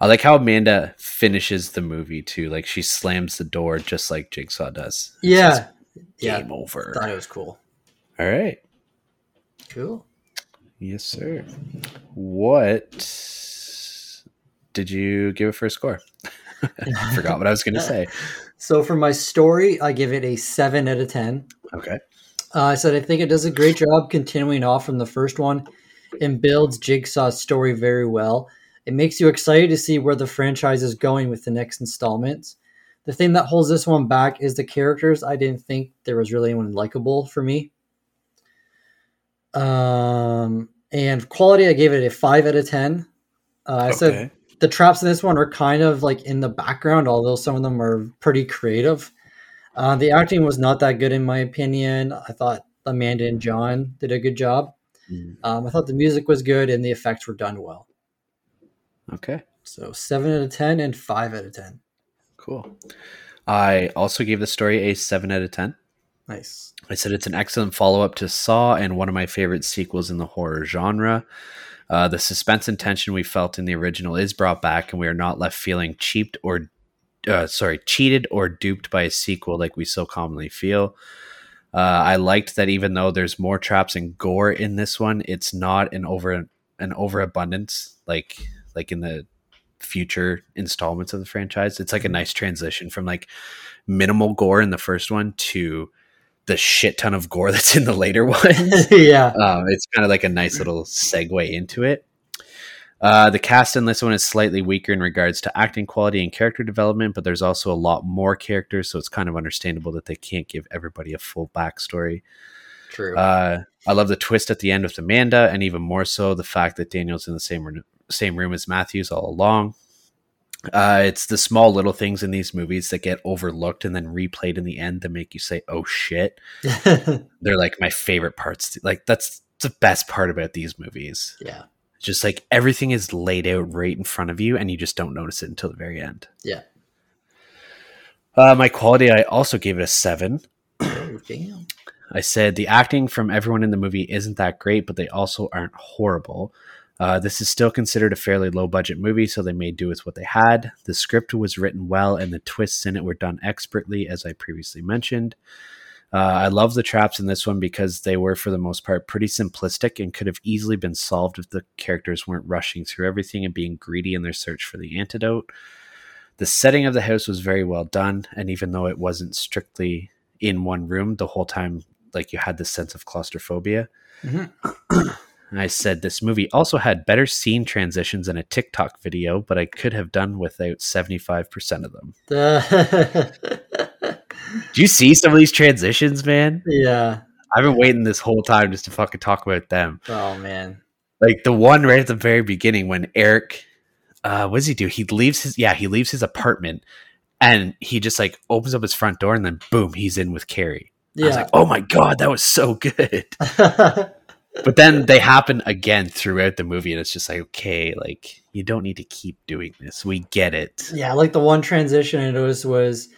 Speaker 1: I like how Amanda finishes the movie too. Like she slams the door just like Jigsaw does.
Speaker 2: Yeah.
Speaker 1: says,
Speaker 2: Yeah.
Speaker 1: Game over.
Speaker 2: Thought it was cool.
Speaker 1: All right.
Speaker 2: Cool.
Speaker 1: Yes, sir. What did you give it for a score? I forgot what I was going to say.
Speaker 2: So for my story, I give it a seven out of ten.
Speaker 1: Okay.
Speaker 2: Uh, I said I think it does a great job continuing off from the first one and builds Jigsaw's story very well. It makes you excited to see where the franchise is going with the next installments. The thing that holds this one back is the characters. I didn't think there was really anyone likable for me. Um, and quality, I gave it a five out of ten. Uh, I said the traps in this one are kind of like in the background, although some of them are pretty creative. Uh, the acting was not that good in my opinion. I thought Amanda and John did a good job.
Speaker 1: Mm,
Speaker 2: Um, I thought the music was good and the effects were done well.
Speaker 1: Okay.
Speaker 2: So seven out of ten and five out of ten.
Speaker 1: Cool. I also gave the story a 7 out of 10.
Speaker 2: Nice.
Speaker 1: I said it's an excellent follow up to Saw and one of my favorite sequels in the horror genre. Uh, the suspense and tension we felt in the original is brought back, and we are not left feeling cheaped or, uh, sorry, cheated or duped by a sequel like we so commonly feel. Uh, I liked that even though there's more traps and gore in this one, it's not an over an overabundance like like in the future installments of the franchise. It's like a nice transition from like minimal gore in the first one to the shit ton of gore that's in the later ones.
Speaker 2: yeah.
Speaker 1: um, it's kind of like a nice little segue into it. Uh, the cast in this one is slightly weaker in regards to acting quality and character development, but there's also a lot more characters, so it's kind of understandable that they can't give everybody a full backstory.
Speaker 2: True.
Speaker 1: Uh, I love the twist at the end with Amanda, and even more so the fact that Daniel's in the same room, same room as Matthews all along. Uh, it's the small little things in these movies that get overlooked and then replayed in the end that make you say, "Oh shit!" They're like my favorite parts. Like that's the best part about these movies.
Speaker 2: yeah.
Speaker 1: Just like everything is laid out right in front of you, and you just don't notice it until the very end.
Speaker 2: Yeah.
Speaker 1: Uh, my quality, I also gave it a seven.
Speaker 2: Oh, damn.
Speaker 1: I said the acting from everyone in the movie isn't that great, but they also aren't horrible. Uh, this is still considered a fairly low budget movie, so they made do with what they had. The script was written well, and the twists in it were done expertly, as I previously mentioned. Uh, I love the traps in this one because they were, for the most part, pretty simplistic and could have easily been solved if the characters weren't rushing through everything and being greedy in their search for the antidote. The setting of the house was very well done, and even though it wasn't strictly in one room the whole time, like you had this sense of claustrophobia.
Speaker 2: Mhm.
Speaker 1: I said this movie also had better scene transitions than a TikTok video, but I could have done without 75% of them.
Speaker 2: The-
Speaker 1: Do you see some of these transitions, man?
Speaker 2: yeah.
Speaker 1: I've been waiting this whole time just to fucking talk about them.
Speaker 2: Oh man.
Speaker 1: Like the one right at the very beginning when Eric, uh, what does he do? He leaves his, yeah, he leaves his apartment and he just like opens up his front door and then boom, he's in with Kerry. I was
Speaker 2: Yeah.
Speaker 1: like, oh my God, that was so good. but then they happen again throughout the movie and it's just like okay like you don't need to keep doing this. We get it.
Speaker 2: Yeah, like the one transition it was was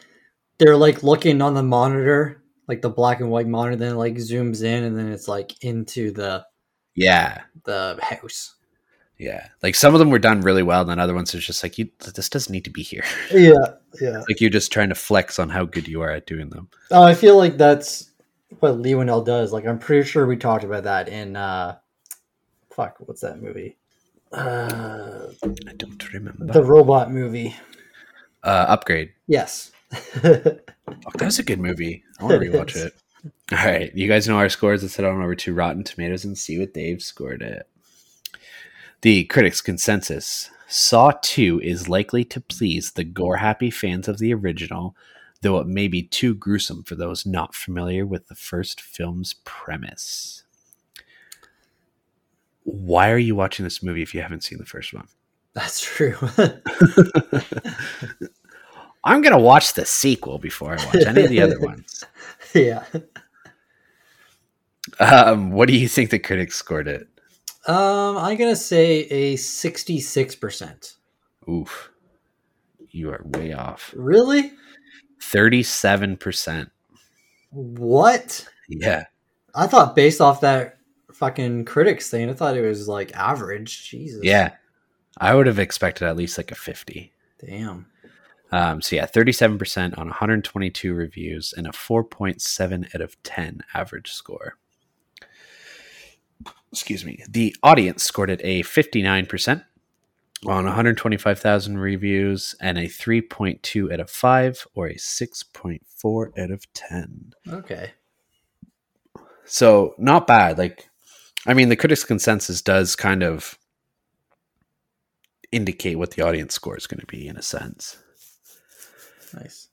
Speaker 2: they're like looking on the monitor, like the black and white monitor, then it, like zooms in and then it's like into the
Speaker 1: yeah.
Speaker 2: the house.
Speaker 1: yeah. Like some of them were done really well and then other ones is just like you this doesn't need to be here.
Speaker 2: Yeah, yeah.
Speaker 1: like you're just trying to flex on how good you are at doing them.
Speaker 2: Oh, I feel like that's what Leigh Whannell does. Like I'm pretty sure we talked about that in uh fuck, what's that movie? Uh
Speaker 1: i don't remember
Speaker 2: the robot movie.
Speaker 1: uh upgrade
Speaker 2: Yes.
Speaker 1: oh, that was a good movie i want to rewatch it all right you guys know our scores let's head on over to rotten tomatoes and see what they've scored it the critics consensus Saw 2 is likely to please the gore happy fans of the original, though it may be too gruesome for those not familiar with the first film's premise. Why are you watching this movie if you haven't seen the first one?
Speaker 2: That's true.
Speaker 1: I'm going to watch the sequel before I watch any of the other ones.
Speaker 2: yeah.
Speaker 1: Um, what do you think the critics scored it?
Speaker 2: Um, I'm gonna say a 66%.
Speaker 1: Oof. You are way off.
Speaker 2: Really?
Speaker 1: 37%.
Speaker 2: What?
Speaker 1: Yeah.
Speaker 2: I thought based off that fucking critics thing, I thought it was like average. Jesus.
Speaker 1: Yeah. I would have expected at least like a 50.
Speaker 2: Damn.
Speaker 1: Um, so yeah, 37% on 122 reviews and a 4.7 out of 10 average score. Excuse me. The audience scored it a 59% on 125,000 reviews and a 3.2 out of 5 or a 6.4 out of 10.
Speaker 2: Okay.
Speaker 1: So not bad. Like, I mean, the critics' consensus does kind of indicate what the audience score is going to be in a sense.
Speaker 2: Nice.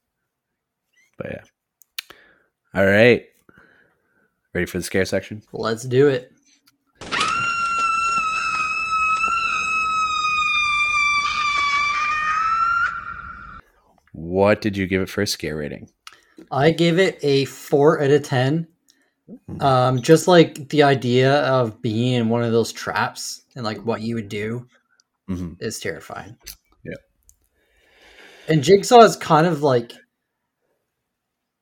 Speaker 1: But yeah. All right. Ready for the scare section?
Speaker 2: Let's do it.
Speaker 1: What did you give it for a scare rating?
Speaker 2: I gave it a four out of ten. Um, just like the idea of being in one of those traps and like what you would do
Speaker 1: hmm
Speaker 2: is terrifying.
Speaker 1: Yeah.
Speaker 2: And Jigsaw is kind of like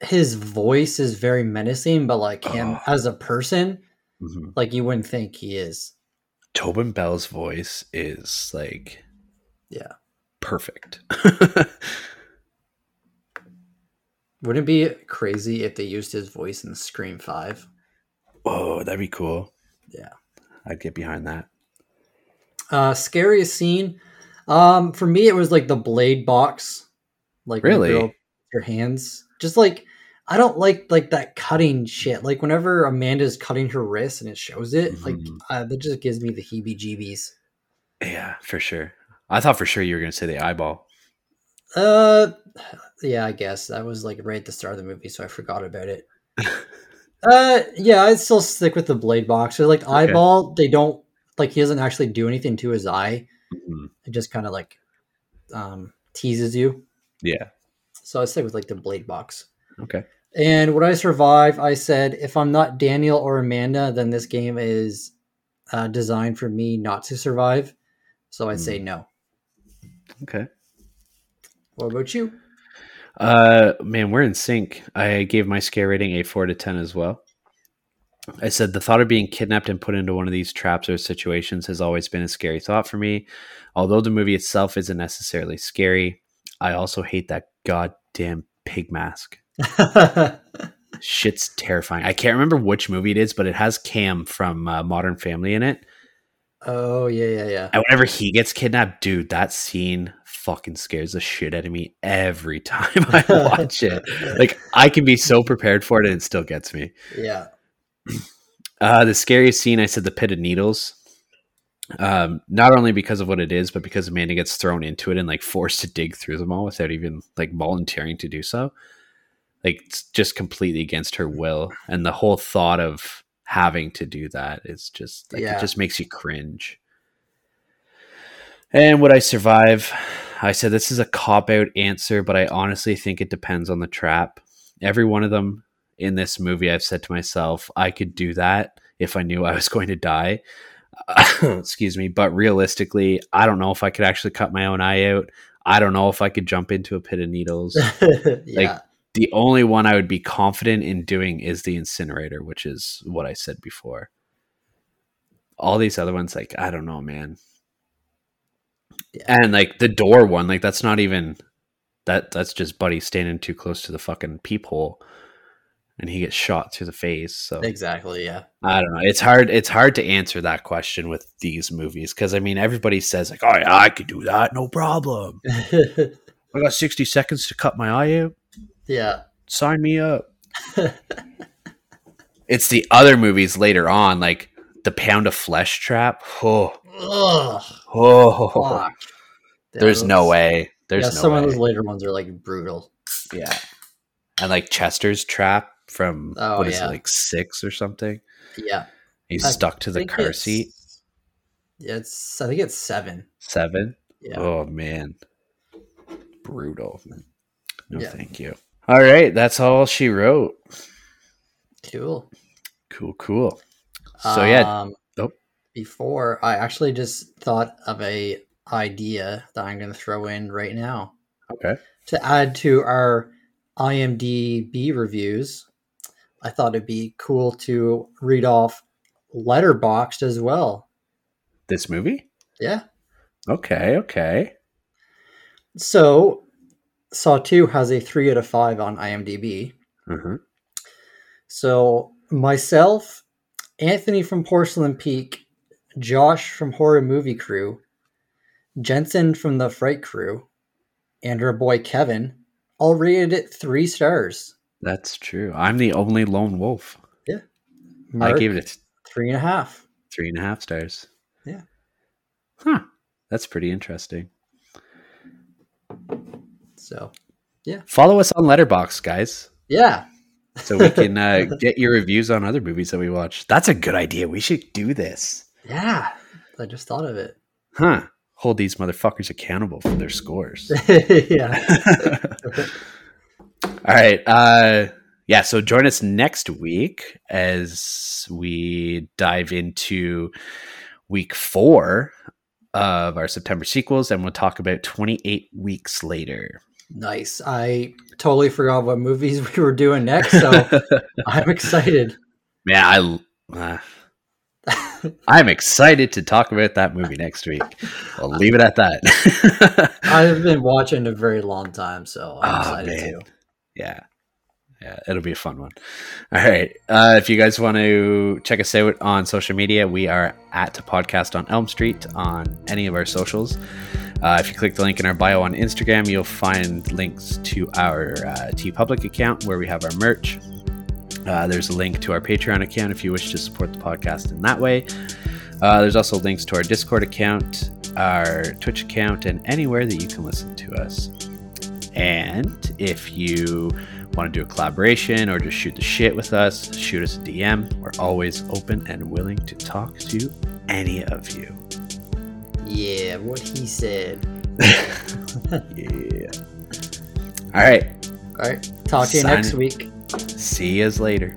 Speaker 2: his voice is very menacing, but like him
Speaker 1: Oh.
Speaker 2: as a person,
Speaker 1: hmm
Speaker 2: like you wouldn't think he is.
Speaker 1: Tobin Bell's voice is like
Speaker 2: Yeah.
Speaker 1: perfect.
Speaker 2: Wouldn't it be crazy if they used his voice in Scream Five?
Speaker 1: oh, that'd be cool.
Speaker 2: Yeah.
Speaker 1: I'd get behind that.
Speaker 2: Uh scariest scene. Um, for me it was like the blade box. Like
Speaker 1: Really?
Speaker 2: you your hands. Just like I don't like like that cutting shit. Like whenever Amanda's cutting her wrist and it shows it, like
Speaker 1: Mhm.
Speaker 2: uh, that just gives me the heebie-jeebies.
Speaker 1: Yeah, for sure. I thought for sure you were going to say the eyeball.
Speaker 2: Uh, yeah, I guess that was like right at the start of the movie, so I forgot about it. uh, yeah, I'd still stick with the blade box. So like
Speaker 1: Okay.
Speaker 2: eyeball, they don't like he doesn't actually do anything to his eye.
Speaker 1: Mhm.
Speaker 2: It just kind of like um teases you.
Speaker 1: Yeah.
Speaker 2: So I stick with like the blade box.
Speaker 1: Okay.
Speaker 2: And would I survive? I said if I'm not Daniel or Amanda, then this game is uh, designed for me not to survive. So I'd say no.
Speaker 1: Okay.
Speaker 2: What about you?
Speaker 1: Uh, man, we're in sync. I gave my scare rating a four to ten as well. I said the thought of being kidnapped and put into one of these traps or situations has always been a scary thought for me. Although the movie itself isn't necessarily scary, I also hate that goddamn pig mask. Shit's terrifying. I can't remember which movie it is, but it has Cam from uh, Modern Family in it.
Speaker 2: Oh yeah, yeah, yeah.
Speaker 1: And whenever he gets kidnapped, dude, that scene fucking scares the shit out of me every time I watch it. Like I can be so prepared for it and it still gets me.
Speaker 2: Yeah.
Speaker 1: Uh, the scariest scene, I said the pit of needles. Um, not only because of what it is, but because Amanda gets thrown into it and like forced to dig through them all without even like volunteering to do so. Like it's just completely against her will, and the whole thought of having to do that is just like
Speaker 2: Yeah.
Speaker 1: it just makes you cringe. And would I survive? I said this is a cop out answer, but I honestly think it depends on the trap. Every one of them in this movie, I've said to myself, I could do that if I knew I was going to die. Excuse me. But realistically, I don't know if I could actually cut my own eye out. I don't know if I could jump into a pit of needles.
Speaker 2: yeah.
Speaker 1: The only one I would be confident in doing is the incinerator, which is what I said before. All these other ones, like, I don't know, man. And like the door one, like that's not even that that's just Buddy standing too close to the fucking peephole and he gets shot through the face. So
Speaker 2: exactly. Yeah.
Speaker 1: I don't know. It's hard. It's hard to answer that question with these movies because I mean everybody says like, "Oh yeah, I could do that, no problem." I got sixty seconds to cut my eye out.
Speaker 2: Yeah.
Speaker 1: Sign me up. it's the other movies later on, like the pound of flesh trap. Oh,
Speaker 2: Ugh.
Speaker 1: oh,
Speaker 2: Fuck. Yeah,
Speaker 1: There's no way. There's
Speaker 2: yeah,
Speaker 1: no
Speaker 2: some
Speaker 1: way.
Speaker 2: of those later ones are like brutal.
Speaker 1: Yeah. And like Chester's trap from
Speaker 2: Oh,
Speaker 1: what is
Speaker 2: yeah.
Speaker 1: it, like six or something?
Speaker 2: Yeah,
Speaker 1: He's
Speaker 2: I
Speaker 1: stuck to the car seat.
Speaker 2: Yeah, it's I think it's seven.
Speaker 1: Seven.
Speaker 2: Yeah,
Speaker 1: Oh man. Brutal. No
Speaker 2: Yeah.
Speaker 1: thank you. All right, that's all she wrote.
Speaker 2: cool.
Speaker 1: Cool, cool. So yeah,
Speaker 2: Um,
Speaker 1: oh.
Speaker 2: Before I actually just thought of a idea that I'm going to throw in right now
Speaker 1: okay.
Speaker 2: to add to our IMDb reviews. I thought it'd be cool to read off Letterboxd as well.
Speaker 1: This movie?
Speaker 2: Yeah.
Speaker 1: Okay, okay.
Speaker 2: So, Saw 2 has a 3 out of 5 on IMDb.
Speaker 1: Uh-huh.
Speaker 2: So, myself, Anthony from Porcelain Peak, Josh from Horror Movie Crew, Jensen from the Fright Crew, and our boy Kevin all rated it three stars.
Speaker 1: That's true. I'm the only lone wolf.
Speaker 2: Mark,
Speaker 1: I gave it a
Speaker 2: three and a half.
Speaker 1: three and a half stars.
Speaker 2: Yeah.
Speaker 1: Huh. That's pretty interesting.
Speaker 2: So, yeah.
Speaker 1: Follow us on Letterbox, guys,
Speaker 2: yeah.
Speaker 1: so we can uh, get your reviews on other movies that we watch. That's a good idea. We should do this.
Speaker 2: Yeah. I just thought of it.
Speaker 1: Huh. Hold these motherfuckers accountable for their scores.
Speaker 2: yeah.
Speaker 1: All right. Uh yeah, so join us next week as we dive into week 4 of our September sequels and we'll talk about 28 weeks later.
Speaker 2: Nice. I totally forgot what movies we were doing next, so I'm excited.
Speaker 1: Man, I uh, I'm excited to talk about that movie next week. I'll leave it at that.
Speaker 2: I've been watching a very long time, so I'm
Speaker 1: Oh,
Speaker 2: excited
Speaker 1: man.
Speaker 2: too.
Speaker 1: yeah yeah it'll be a fun one all right uh, if you guys want to check us out on social media we are at podcast on elm street on any of our socials uh, if you click the link in our bio on instagram you'll find links to our uh, TeePublic account where we have our merch uh, there's a link to our patreon account if you wish to support the podcast in that way uh, there's also links to our discord account our twitch account and anywhere that you can listen to us and if you want to do a collaboration or just shoot the shit with us, shoot us a DM. We're always open and willing to talk to any of you.
Speaker 2: Yeah, what he said.
Speaker 1: Yeah. All right.
Speaker 2: All right. Talk to you
Speaker 1: Sign-
Speaker 2: next week.
Speaker 1: See yous later.